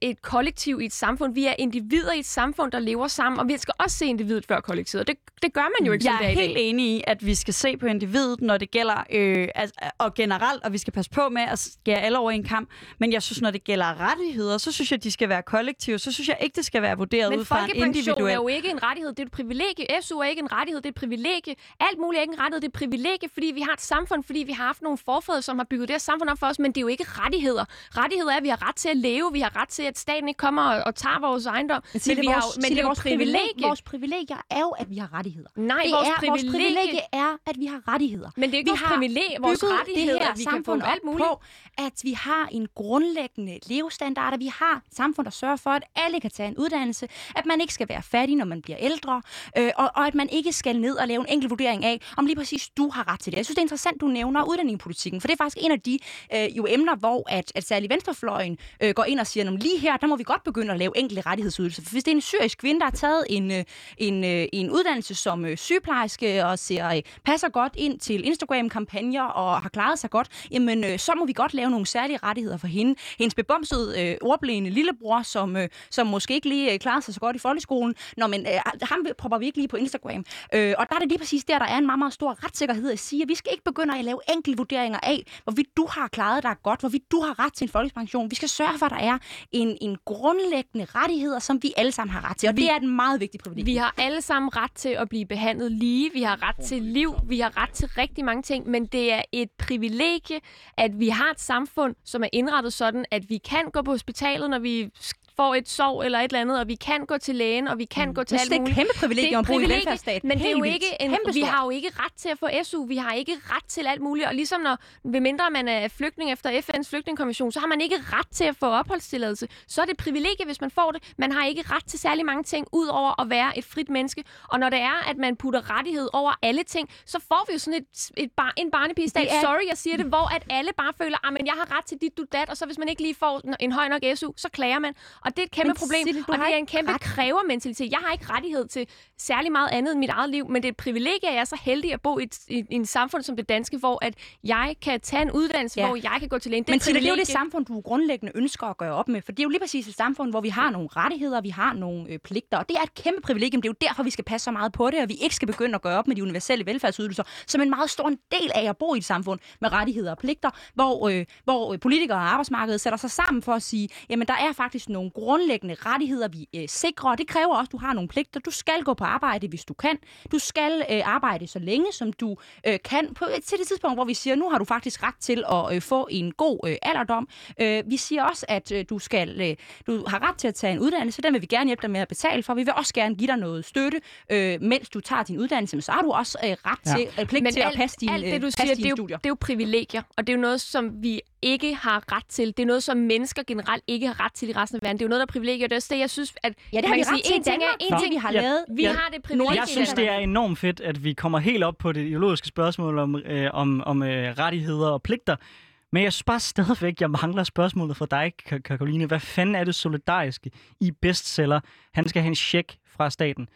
et kollektiv i et samfund. Vi er individer i et samfund, der lever sammen, og vi skal også se individet før kollektivet. Det, det gør man jo ikke, som Jeg det er i helt dag. enig i, at vi skal se på individet, når det gælder, øh, altså, og generelt, og vi skal passe på med at skære alle over en kamp. Men jeg synes, når det gælder rettigheder, så synes jeg, de skal være kollektive. Så synes jeg ikke, det skal være vurderet Men ud fra en folkepension individuel... er jo ikke en rettighed, det er et privilegie. SU er ikke en rettighed, det er et privilegie. Alt muligt er ikke en rettighed, det er et privilegie, fordi vi har et samfund, fordi vi har haft nogle forfædre, som har bygget det her samfund op for os, men det er jo ikke rettigheder. Rettigheder er, at vi har ret til at leve, vi har ret til, at staten ikke kommer og, og tager vores ejendom. Men, Sille, vi har, vores, jo- men det er vores, privilegie. Vores privilegier er jo, at vi har rettigheder. Nej, det vores er, vores privilegie- privilegie er, at vi har rettigheder. Men det er ikke vi vores privilegie, vores rettigheder, det her at vi kan få alt muligt. på, at vi har en grundlæggende levestandard, at vi har samfund, der sørger for, at alle kan tage en uddannelse, at man ikke skal være fattig, når man bliver ældre, øh, og, og at man ikke skal ned og lave en enkelt vurdering af, om lige præcis du har ret til det. Jeg synes, det er interessant, du nævner udlændingepolitikken, for det er faktisk en af de øh, jo emner, hvor at, at særlig venstrefløjen øh, går ind og siger, lige her, der må vi godt begynde at lave enkelte rettighedsydelser. For hvis det er en syrisk kvinde, der har taget en, øh, en, øh, en uddannelse som øh, sygeplejerske og ser, passer godt ind til Instagram-kampagner og har klaret sig godt, jamen så må vi godt lave nogle særlige rettigheder for hende. Hendes bebomsede øh, ordblinde lillebror, som, øh, som måske ikke lige klarede klarer sig så godt i folkeskolen, Nå, men øh, ham propper vi ikke lige på Instagram. Øh, og der er det lige præcis der, der er en meget, meget stor retssikkerhed at sige, at vi skal ikke begynde at lave enkelte vurderinger af, hvorvidt du har klaret dig godt, hvorvidt du har ret til en folkepension. Vi skal sørge for, at der er en, en grundlæggende rettigheder, som vi alle sammen har ret til, og vi, det er et meget vigtigt privilegium. Vi har alle sammen ret til at blive behandlet lige, vi har ret til liv, vi har ret til rigtig mange ting, men det er et privilegie, at vi har et samfund, som er indrettet sådan, at vi kan gå på hospitalet, når vi får et sov eller et eller andet, og vi kan gå til lægen, og vi kan mm. gå til alt muligt. Det er et kæmpe privilegium at bo i velfærdsstaten. Men det er jo ikke en, vi har jo ikke ret til at få SU, vi har ikke ret til alt muligt, og ligesom når, ved mindre man er flygtning efter FN's flygtningekonvention, så har man ikke ret til at få opholdstilladelse. Så er det et privilegie, hvis man får det. Man har ikke ret til særlig mange ting, ud over at være et frit menneske. Og når det er, at man putter rettighed over alle ting, så får vi jo sådan et, et bar, en barnepigestat. Er... Sorry, jeg siger det, hvor at alle bare føler, at ah, jeg har ret til dit, du, dat, og så hvis man ikke lige får en høj nok SU, så klager man. Og det er et kæmpe men, problem, Sille, og det er en kæmpe ret. krævermentalitet. Jeg har ikke rettighed til særlig meget andet end mit eget liv, men det er et privilegie, at jeg er så heldig at bo i et, i, i en samfund som det danske, hvor at jeg kan tage en uddannelse, ja. hvor jeg kan gå til lægen. Det men det er jo det samfund, du grundlæggende ønsker at gøre op med, for det er jo lige præcis et samfund, hvor vi har nogle rettigheder, vi har nogle øh, pligter, og det er et kæmpe privilegium. Det er jo derfor, vi skal passe så meget på det, og vi ikke skal begynde at gøre op med de universelle velfærdsydelser, som en meget stor del af at bo i et samfund med rettigheder og pligter, hvor, øh, hvor politikere og arbejdsmarkedet sætter sig sammen for at sige, jamen der er faktisk nogle grundlæggende rettigheder, vi øh, sikrer, det kræver også, at du har nogle pligter. Du skal gå på arbejde, hvis du kan. Du skal øh, arbejde så længe, som du øh, kan, på, til det tidspunkt, hvor vi siger, nu har du faktisk ret til at øh, få en god øh, alderdom. Øh, vi siger også, at øh, du skal, øh, du har ret til at tage en uddannelse, den vil vi gerne hjælpe dig med at betale for. Vi vil også gerne give dig noget støtte, øh, mens du tager din uddannelse, men så har du også øh, ret ja. til, øh, pligt Men til alt, at passe din, alt det, du øh, siger, det er, jo, det er jo privilegier, og det er jo noget, som vi ikke har ret til. Det er noget, som mennesker generelt ikke har ret til i resten af verden. Det er jo noget, der er privilegier. Det er også det, jeg synes, at ja, det man kan sige, en ting er, en ting, vi har ja. lavet. Vi ja. har det privilegie. Jeg synes, det er enormt fedt, at vi kommer helt op på det ideologiske spørgsmål om, øh, om, om øh, rettigheder og pligter. Men jeg synes bare stadigvæk, jeg mangler spørgsmålet fra dig, Karoline. Hvad fanden er det solidariske i bestseller? Han skal have en check fra staten.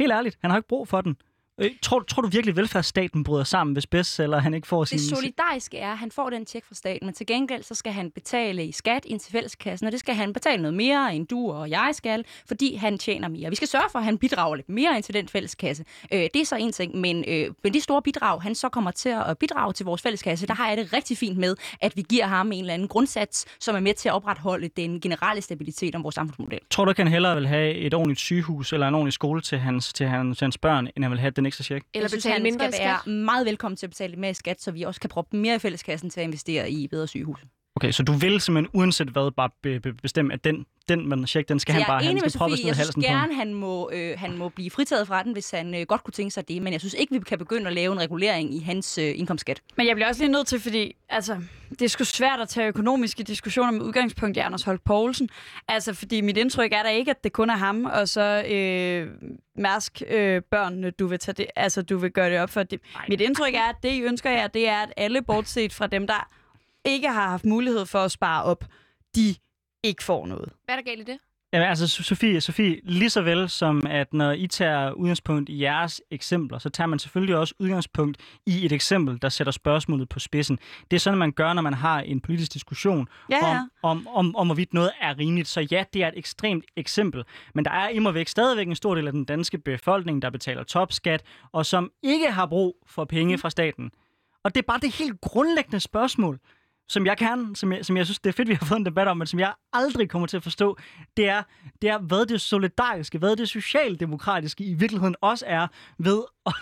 Helt ærligt, han har ikke brug for den. Øh, tror, tror du virkelig, at velfærdsstaten bryder sammen, hvis bestseller han ikke får sin... Det solidariske er, at han får den tjek fra staten, men til gengæld så skal han betale i skat ind til fælleskassen, og det skal han betale noget mere, end du og jeg skal, fordi han tjener mere. Vi skal sørge for, at han bidrager lidt mere ind til den fælleskasse. Øh, det er så en ting, men øh, med det store bidrag, han så kommer til at bidrage til vores fælleskasse, der har jeg det rigtig fint med, at vi giver ham en eller anden grundsats, som er med til at opretholde den generelle stabilitet om vores samfundsmodel. Tror du, han hellere vil have et ordentligt sygehus eller en ordentlig skole til hans, til hans, til hans børn, end han vil have den ekstra check? Eller jeg betale mindre skat? være meget velkommen til at betale lidt mere i skat, så vi også kan proppe mere i fælleskassen til at investere i bedre sygehus. Okay, så du vil simpelthen uanset hvad bare be- be- bestemme, at den, den man check, den skal han bare have. Jeg er jeg synes gerne, han må, øh, han må blive fritaget fra den, hvis han øh, godt kunne tænke sig det, men jeg synes ikke, vi kan begynde at lave en regulering i hans øh, indkomstskat. Men jeg bliver også lige nødt til, fordi altså, det er sgu svært at tage økonomiske diskussioner med udgangspunkt i Anders Holk Poulsen. Altså, fordi mit indtryk er da ikke, at det kun er ham, og så øh, Mærsk øh, børnene, du vil, tage det, altså, du vil gøre det op for. Det. Mit indtryk er, at det, I ønsker jer, det er, at alle, bortset fra dem, der ikke har haft mulighed for at spare op, de ikke får noget. Hvad er der galt i det? Jamen altså, Sofie, Sofie, lige så vel som at når I tager udgangspunkt i jeres eksempler, så tager man selvfølgelig også udgangspunkt i et eksempel, der sætter spørgsmålet på spidsen. Det er sådan, man gør, når man har en politisk diskussion ja, ja. Om, om, om, om, hvorvidt noget er rimeligt. Så ja, det er et ekstremt eksempel. Men der er immer væk stadigvæk en stor del af den danske befolkning, der betaler topskat, og som ikke har brug for penge fra staten. Og det er bare det helt grundlæggende spørgsmål som jeg kan, som jeg, som jeg synes, det er fedt, vi har fået en debat om, men som jeg aldrig kommer til at forstå, det er, det er hvad det solidariske, hvad det socialdemokratiske i virkeligheden også er ved at,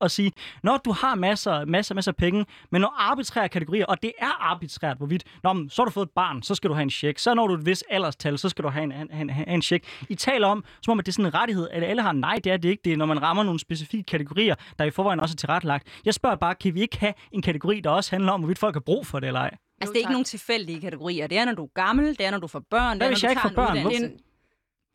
at sige, når du har masser, masser, masser af penge, men når arbitrære kategorier, og det er arbitrært, hvorvidt, når så har du fået et barn, så skal du have en check, så når du et vis alderstal, så skal du have en, have, have en check. I taler om, som om at det er sådan en rettighed, at alle har, nej, det er det ikke, det er, når man rammer nogle specifikke kategorier, der i forvejen også er tilrettelagt. Jeg spørger bare, kan vi ikke have en kategori, der også handler om, hvorvidt folk har brug for det eller ej? Altså, det er ikke nogen tilfældige kategorier. Det er, når du er gammel, det er, når du får børn, det er, når du jeg ikke får børn?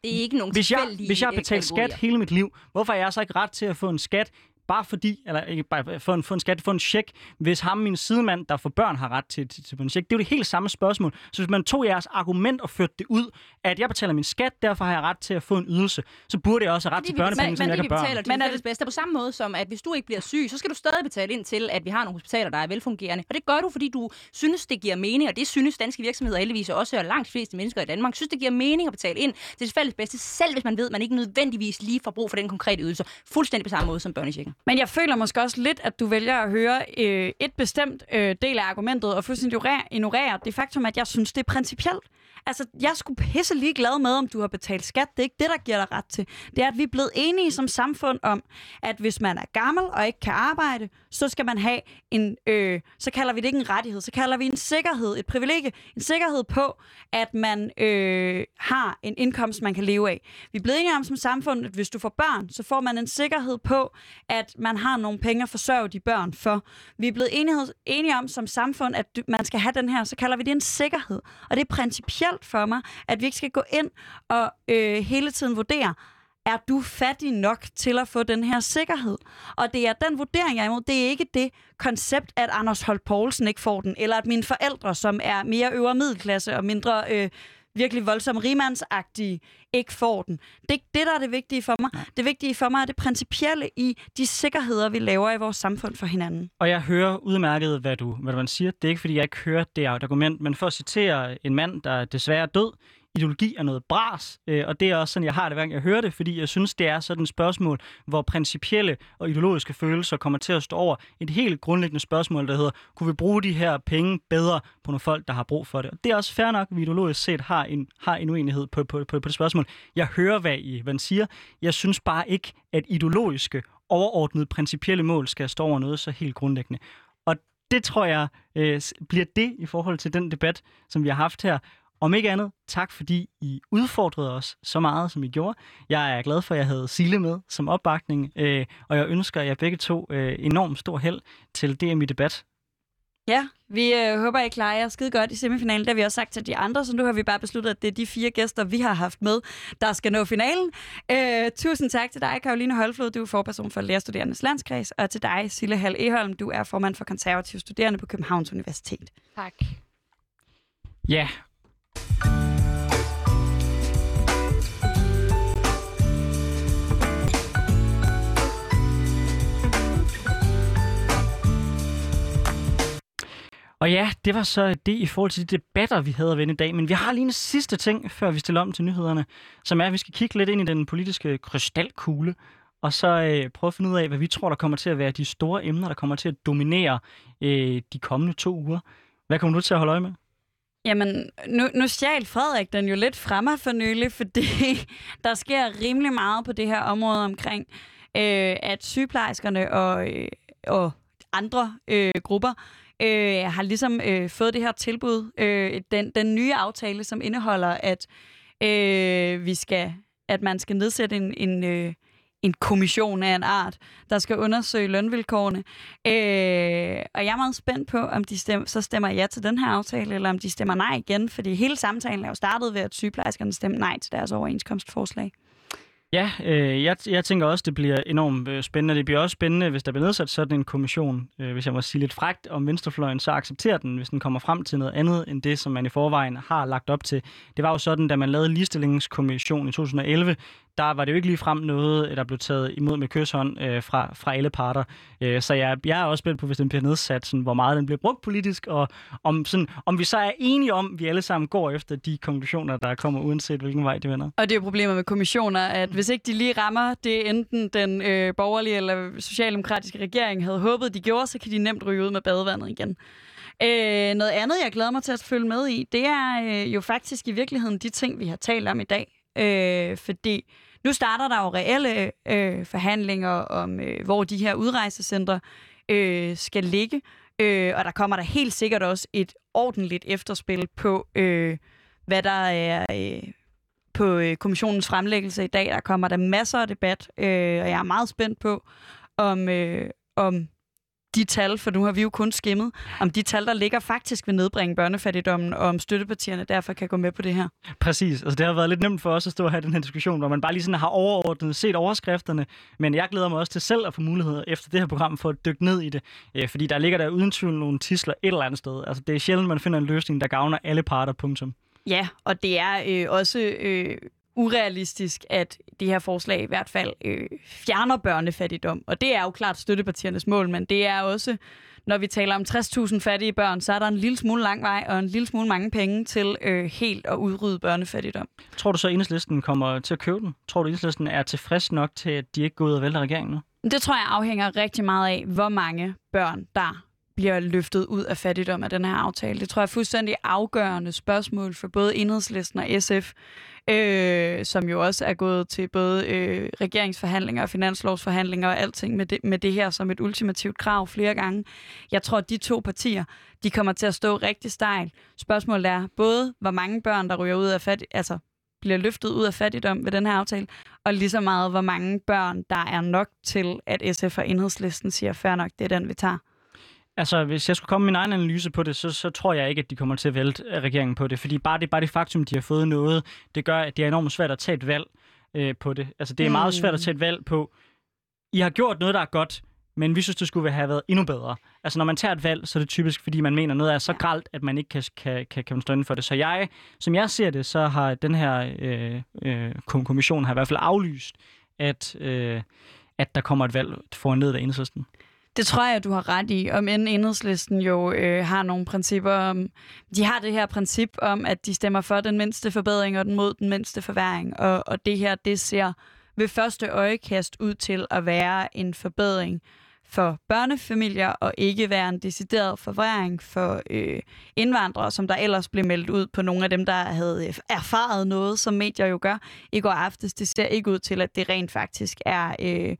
Det er ikke nogen hvis jeg, Hvis jeg har betalt skat hele mit liv, hvorfor er jeg så ikke ret til at få en skat bare fordi, eller ikke bare få en, få en skat, få en check, hvis ham, min sidemand, der får børn, har ret til, til, til en check. Det er jo det helt samme spørgsmål. Så hvis man tog jeres argument og førte det ud, at jeg betaler min skat, derfor har jeg ret til at få en ydelse, så burde jeg også have ret Fordi til børnepenge, men, som jeg det, kan børn. betaler Men er fælles bedste på samme måde som, at hvis du ikke bliver syg, så skal du stadig betale ind til, at vi har nogle hospitaler, der er velfungerende. Og det gør du, fordi du synes, det giver mening, og det synes danske virksomheder heldigvis også, og langt de fleste mennesker i Danmark, synes, det giver mening at betale ind til det fælles bedste, selv hvis man ved, at man ikke nødvendigvis lige får brug for den konkrete ydelse. Fuldstændig på samme måde som børnechecken. Men jeg føler måske også lidt, at du vælger at høre øh, et bestemt øh, del af argumentet, og fuldstændig ignorere, det faktum, at jeg synes, det er principielt. Altså, jeg skulle pisse lige glad med, om du har betalt skat. Det er ikke det, der giver dig ret til. Det er, at vi er blevet enige som samfund om, at hvis man er gammel og ikke kan arbejde, så skal man have en, øh, så kalder vi det ikke en rettighed, så kalder vi en sikkerhed, et privilegie, en sikkerhed på, at man øh, har en indkomst, man kan leve af. Vi er blevet enige om som samfund, at hvis du får børn, så får man en sikkerhed på, at man har nogle penge at forsørge de børn for. Vi er blevet enige, enige om som samfund, at du- man skal have den her, så kalder vi det en sikkerhed. Og det er principielt for mig, at vi ikke skal gå ind og øh, hele tiden vurdere, er du fattig nok til at få den her sikkerhed? Og det er den vurdering, jeg er imod. Det er ikke det koncept, at Anders Holt Poulsen ikke får den, eller at mine forældre, som er mere øvre middelklasse og mindre øh, virkelig voldsomt rimandsagtige, ikke får den. Det er ikke det, der er det vigtige for mig. Det vigtige for mig er det principielle i de sikkerheder, vi laver i vores samfund for hinanden. Og jeg hører udmærket, hvad du, hvad man siger. Det er ikke, fordi jeg ikke hører det argument, men for at citere en mand, der desværre er død, ideologi er noget bras, øh, og det er også sådan, jeg har det, hver gang jeg hører det, fordi jeg synes, det er sådan et spørgsmål, hvor principielle og ideologiske følelser kommer til at stå over et helt grundlæggende spørgsmål, der hedder, kunne vi bruge de her penge bedre på nogle folk, der har brug for det? Og det er også fair nok, at vi ideologisk set har en, har en uenighed på, på, på, på det spørgsmål. Jeg hører, hvad I hvad siger. Jeg synes bare ikke, at ideologiske, overordnede, principielle mål skal stå over noget så helt grundlæggende. Og det tror jeg øh, bliver det i forhold til den debat, som vi har haft her. Om ikke andet, tak fordi I udfordrede os så meget, som I gjorde. Jeg er glad for, at jeg havde Sile med som opbakning, øh, og jeg ønsker jer begge to øh, enormt stor held til DM i debat. Ja, vi øh, håber, I klarer jer skide godt i semifinalen. Det har vi også sagt til de andre, så nu har vi bare besluttet, at det er de fire gæster, vi har haft med, der skal nå finalen. Øh, tusind tak til dig, Karoline Holflod. Du er forperson for Lærerstuderendes Landskreds, og til dig, Sille Hall Eholm. Du er formand for konservative studerende på Københavns Universitet. Tak. Ja, og ja, det var så det i forhold til de debatter, vi havde at vende i dag. Men vi har lige en sidste ting, før vi stiller om til nyhederne, som er, at vi skal kigge lidt ind i den politiske krystalkugle, og så øh, prøve at finde ud af, hvad vi tror, der kommer til at være de store emner, der kommer til at dominere øh, de kommende to uger. Hvad kommer du til at holde øje med? Jamen, nu, nu stjal Frederik den jo lidt fremme for nylig, fordi der sker rimelig meget på det her område omkring, øh, at sygeplejerskerne og, øh, og andre øh, grupper øh, har ligesom øh, fået det her tilbud, øh, den, den nye aftale, som indeholder, at øh, vi skal, at man skal nedsætte en, en, øh, en kommission af en art, der skal undersøge lønvilkårene. Øh, og jeg er meget spændt på, om de stemmer, så stemmer ja til den her aftale, eller om de stemmer nej igen, fordi hele samtalen er jo startet ved, at sygeplejerskerne stemte nej til deres overenskomstforslag. Ja, øh, jeg, jeg tænker også, det bliver enormt øh, spændende. Det bliver også spændende, hvis der bliver nedsat sådan en kommission, øh, hvis jeg må sige lidt fragt om venstrefløjen, så accepterer den, hvis den kommer frem til noget andet end det, som man i forvejen har lagt op til. Det var jo sådan, da man lavede ligestillingskommission i 2011, der var det jo ikke lige frem noget, øh, der blev taget imod med kysshånd øh, fra, fra alle parter. Øh, så jeg, jeg er også spændt på, hvis den bliver nedsat, sådan, hvor meget den bliver brugt politisk, og om, sådan, om vi så er enige om, at vi alle sammen går efter de konklusioner, der kommer, uanset hvilken vej de vender. Og det er jo problemer med kommissioner, at hvis ikke de lige rammer det, enten den øh, borgerlige eller socialdemokratiske regering havde håbet, de gjorde, så kan de nemt ryge ud med badevandet igen. Øh, noget andet, jeg glæder mig til at følge med i, det er øh, jo faktisk i virkeligheden de ting, vi har talt om i dag. Øh, fordi nu starter der jo reelle øh, forhandlinger om, øh, hvor de her udrejsecentre øh, skal ligge. Øh, og der kommer der helt sikkert også et ordentligt efterspil på, øh, hvad der er øh, på øh, kommissionens fremlæggelse i dag. Der kommer der masser af debat, øh, og jeg er meget spændt på, om, øh, om de tal, for nu har vi jo kun skimmet, om de tal, der ligger faktisk vil nedbringe børnefattigdommen, og om støttepartierne derfor kan gå med på det her. Præcis. Altså, det har været lidt nemt for os at stå og have den her diskussion, hvor man bare lige sådan har overordnet set overskrifterne, men jeg glæder mig også til selv at få mulighed efter det her program for at dykke ned i det, øh, fordi der ligger der uden tvivl nogle tisler et eller andet sted. Altså, det er sjældent, man finder en løsning, der gavner alle parter, punktum. Ja, og det er øh, også øh, urealistisk, at det her forslag i hvert fald øh, fjerner børnefattigdom. Og det er jo klart støttepartiernes mål, men det er også, når vi taler om 60.000 fattige børn, så er der en lille smule lang vej og en lille smule mange penge til øh, helt at udrydde børnefattigdom. Tror du så, at enhedslisten kommer til at købe den? Tror du, at enhedslisten er tilfreds nok til, at de ikke går ud og vælter regeringen nu? Det tror jeg afhænger rigtig meget af, hvor mange børn, der bliver løftet ud af fattigdom af den her aftale. Det tror jeg er fuldstændig afgørende spørgsmål for både Enhedslisten og SF, øh, som jo også er gået til både øh, regeringsforhandlinger og finanslovsforhandlinger og alting med det, med det her som et ultimativt krav flere gange. Jeg tror, at de to partier, de kommer til at stå rigtig stejl. Spørgsmålet er både, hvor mange børn, der ryger ud af fattig, altså bliver løftet ud af fattigdom ved den her aftale, og lige så meget, hvor mange børn, der er nok til, at SF og Enhedslisten siger, fair nok, det er den, vi tager. Altså, hvis jeg skulle komme med min egen analyse på det, så, så tror jeg ikke, at de kommer til at vælte regeringen på det. Fordi bare det, bare det faktum, de har fået noget, det gør, at det er enormt svært at tage et valg øh, på det. Altså, det er mm. meget svært at tage et valg på, I har gjort noget, der er godt, men vi synes, det skulle have været endnu bedre. Altså, når man tager et valg, så er det typisk, fordi man mener noget er så gralt, at man ikke kan, kan, kan, kan stå for det. Så jeg, som jeg ser det, så har den her øh, øh, kommission har i hvert fald aflyst, at, øh, at der kommer et valg foran ned af enhedslisten. Det tror jeg, du har ret i, om end enhedslisten jo øh, har nogle principper om... De har det her princip om, at de stemmer for den mindste forbedring og den mod den mindste forværing. Og, og det her, det ser ved første øjekast ud til at være en forbedring for børnefamilier og ikke være en decideret forværing for øh, indvandrere, som der ellers blev meldt ud på nogle af dem, der havde erfaret noget, som medier jo gør i går aftes. Det ser ikke ud til, at det rent faktisk er, øh,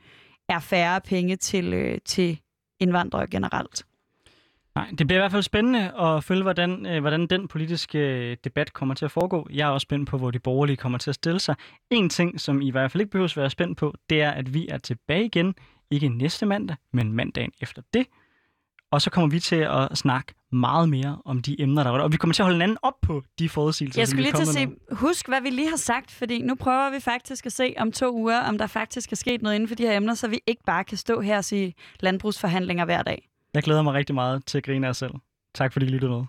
er færre penge til, øh, til indvandrere generelt. Nej, det bliver i hvert fald spændende at følge, hvordan, øh, hvordan den politiske øh, debat kommer til at foregå. Jeg er også spændt på, hvor de borgerlige kommer til at stille sig. En ting, som I i hvert fald ikke behøver at være spændt på, det er, at vi er tilbage igen, ikke næste mandag, men mandagen efter det. Og så kommer vi til at snakke meget mere om de emner, der er Og vi kommer til at holde hinanden op på de forudsigelser, Jeg skulle lige til at se, husk hvad vi lige har sagt, fordi nu prøver vi faktisk at se om to uger, om der faktisk er sket noget inden for de her emner, så vi ikke bare kan stå her og sige landbrugsforhandlinger hver dag. Jeg glæder mig rigtig meget til at grine af selv. Tak fordi I lyttede med.